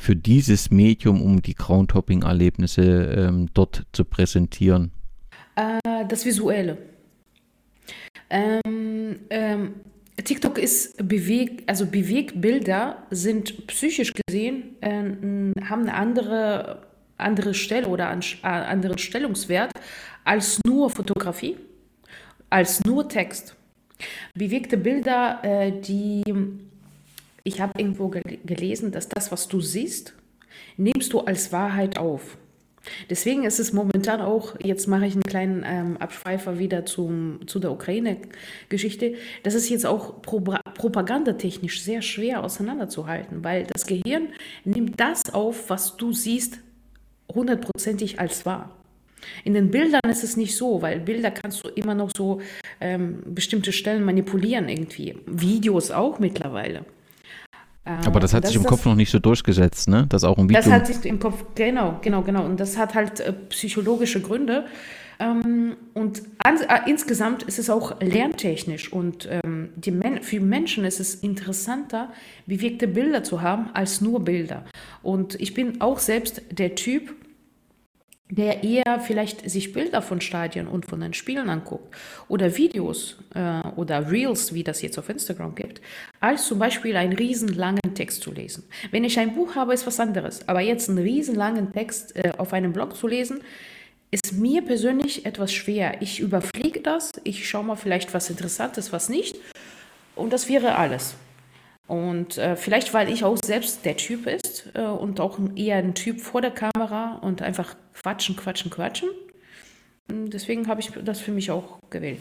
für dieses Medium, um die Groundhopping-Erlebnisse ähm, dort zu präsentieren? Äh, das Visuelle. Ähm, ähm, TikTok ist bewegt, also Bewegtbilder sind psychisch gesehen, äh, haben eine andere, andere Stelle oder einen äh, anderen Stellungswert als nur Fotografie, als nur Text. Bewegte Bilder, äh, die ich habe irgendwo gel gelesen, dass das, was du siehst, nimmst du als Wahrheit auf. Deswegen ist es momentan auch, jetzt mache ich einen kleinen ähm, Abschweifer wieder zum, zu der Ukraine-Geschichte, das ist jetzt auch pro propagandatechnisch sehr schwer auseinanderzuhalten, weil das Gehirn nimmt das auf, was du siehst, hundertprozentig als wahr. In den Bildern ist es nicht so, weil Bilder kannst du immer noch so ähm, bestimmte Stellen manipulieren irgendwie. Videos auch mittlerweile. Aber das hat das sich im Kopf noch nicht so durchgesetzt, ne? Das auch im Video. Das hat sich im Kopf, genau, genau, genau. Und das hat halt äh, psychologische Gründe. Ähm, und an, äh, insgesamt ist es auch lerntechnisch. Und ähm, Men für Menschen ist es interessanter, bewegte Bilder zu haben, als nur Bilder. Und ich bin auch selbst der Typ, der eher vielleicht sich Bilder von Stadien und von den Spielen anguckt oder Videos äh, oder Reels, wie das jetzt auf Instagram gibt, als zum Beispiel einen riesenlangen Text zu lesen. Wenn ich ein Buch habe, ist was anderes. Aber jetzt einen riesenlangen Text äh, auf einem Blog zu lesen, ist mir persönlich etwas schwer. Ich überfliege das, ich schaue mal vielleicht was Interessantes, was nicht. Und das wäre alles. Und äh, vielleicht, weil ich auch selbst der Typ ist äh, und auch eher ein Typ vor der Kamera und einfach quatschen, quatschen, quatschen. Und deswegen habe ich das für mich auch gewählt.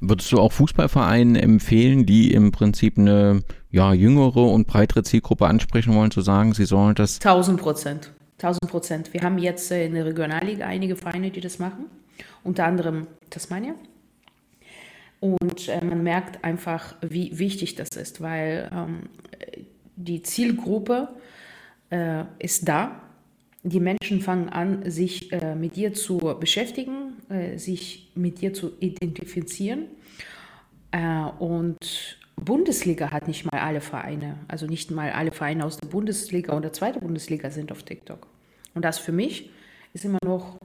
Würdest du auch Fußballvereinen empfehlen, die im Prinzip eine ja, jüngere und breitere Zielgruppe ansprechen wollen, zu sagen, sie sollen das? 1000 Prozent. 1000 Prozent. Wir haben jetzt in der Regionalliga einige Vereine, die das machen. Unter anderem Tasmania. Und äh, man merkt einfach, wie wichtig das ist, weil ähm, die Zielgruppe äh, ist da. Die Menschen fangen an, sich äh, mit dir zu beschäftigen, äh, sich mit dir zu identifizieren. Äh, und Bundesliga hat nicht mal alle Vereine, also nicht mal alle Vereine aus der Bundesliga und der zweiten Bundesliga sind auf TikTok. Und das für mich ist immer noch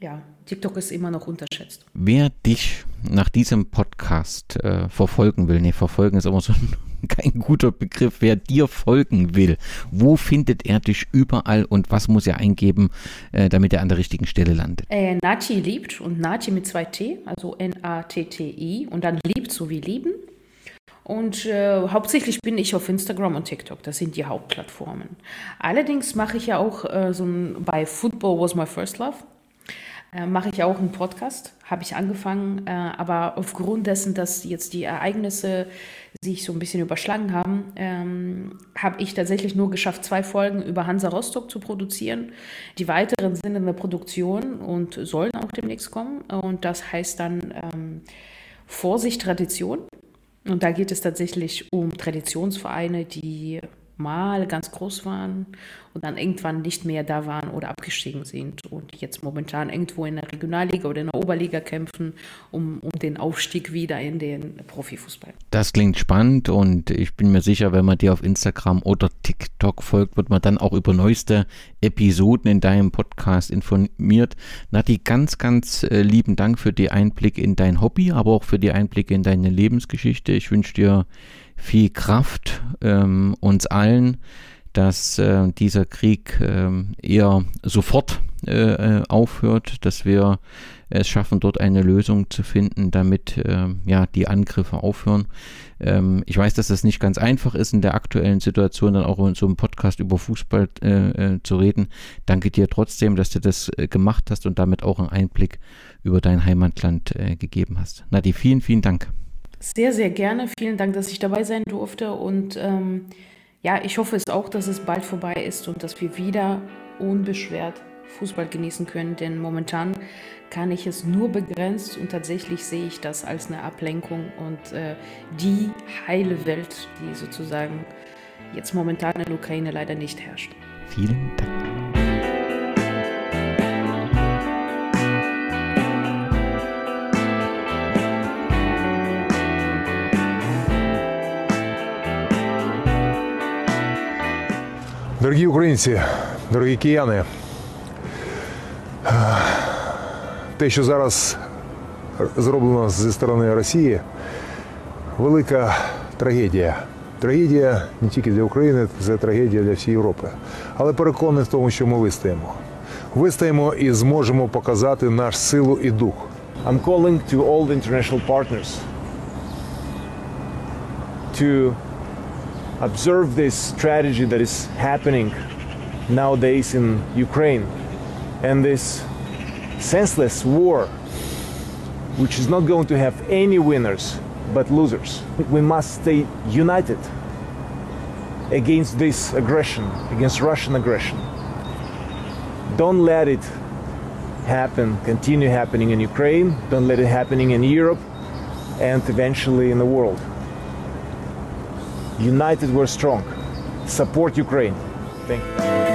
ja, TikTok ist immer noch unterschätzt. Wer dich nach diesem Podcast äh, verfolgen will, nee, verfolgen ist immer so ein, kein guter Begriff, wer dir folgen will, wo findet er dich überall und was muss er eingeben, äh, damit er an der richtigen Stelle landet? Äh, Nati liebt und Nati mit zwei T, also N-A-T-T-I und dann liebt so wie lieben. Und äh, hauptsächlich bin ich auf Instagram und TikTok. Das sind die Hauptplattformen. Allerdings mache ich ja auch äh, so ein, bei Football Was My First Love äh, mache ich auch einen Podcast, habe ich angefangen, äh, aber aufgrund dessen, dass jetzt die Ereignisse sich so ein bisschen überschlagen haben, ähm, habe ich tatsächlich nur geschafft, zwei Folgen über Hansa Rostock zu produzieren. Die weiteren sind in der Produktion und sollen auch demnächst kommen. Und das heißt dann ähm, Vorsicht Tradition. Und da geht es tatsächlich um Traditionsvereine, die mal ganz groß waren und dann irgendwann nicht mehr da waren oder abgestiegen sind und jetzt momentan irgendwo in der Regionalliga oder in der Oberliga kämpfen, um, um den Aufstieg wieder in den Profifußball. Das klingt spannend und ich bin mir sicher, wenn man dir auf Instagram oder TikTok folgt, wird man dann auch über neueste Episoden in deinem Podcast informiert. Nati, ganz, ganz äh, lieben Dank für die Einblicke in dein Hobby, aber auch für die Einblicke in deine Lebensgeschichte. Ich wünsche dir viel Kraft ähm, uns allen, dass äh, dieser Krieg äh, eher sofort äh, äh, aufhört, dass wir es schaffen, dort eine Lösung zu finden, damit äh, ja, die Angriffe aufhören. Ähm, ich weiß, dass das nicht ganz einfach ist, in der aktuellen Situation dann auch in so einem Podcast über Fußball äh, äh, zu reden. Danke dir trotzdem, dass du das äh, gemacht hast und damit auch einen Einblick über dein Heimatland äh, gegeben hast. Nadi, vielen, vielen Dank. Sehr, sehr gerne. Vielen Dank, dass ich dabei sein durfte. Und ähm, ja, ich hoffe es auch, dass es bald vorbei ist und dass wir wieder unbeschwert Fußball genießen können. Denn momentan kann ich es nur begrenzt und tatsächlich sehe ich das als eine Ablenkung und äh, die heile Welt, die sozusagen jetzt momentan in der Ukraine leider nicht herrscht. Vielen Dank. Дорогі українці, дорогі кияни, те, що зараз зроблено зі сторони Росії, велика трагедія. Трагедія не тільки для України, це трагедія для всієї Європи. Але переконаний в тому, що ми вистоїмо. Вистоїмо і зможемо показати наш силу і дух. I'm calling to all the international partners to observe this strategy that is happening nowadays in Ukraine and this senseless war, which is not going to have any winners but losers. We must stay united against this aggression, against Russian aggression. Don't let it happen, continue happening in Ukraine, don't let it happening in Europe, and eventually in the world. United we're strong. Support Ukraine. Thank you.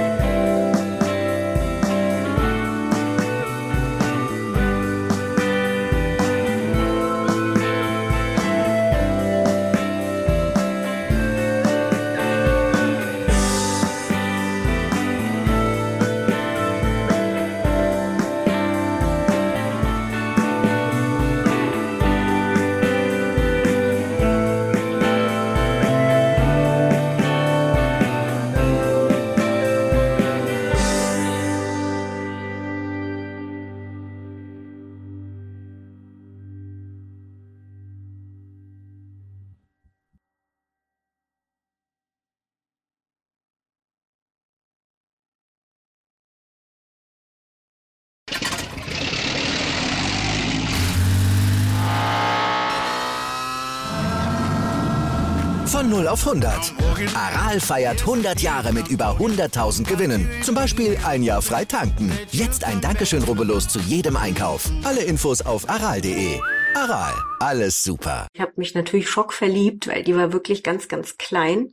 0 auf 100. Aral feiert 100 Jahre mit über 100.000 Gewinnen. Zum Beispiel ein Jahr frei tanken. Jetzt ein Dankeschön, rubbellos zu jedem Einkauf. Alle Infos auf aral.de. Aral, alles super. Ich habe mich natürlich schockverliebt, weil die war wirklich ganz, ganz klein.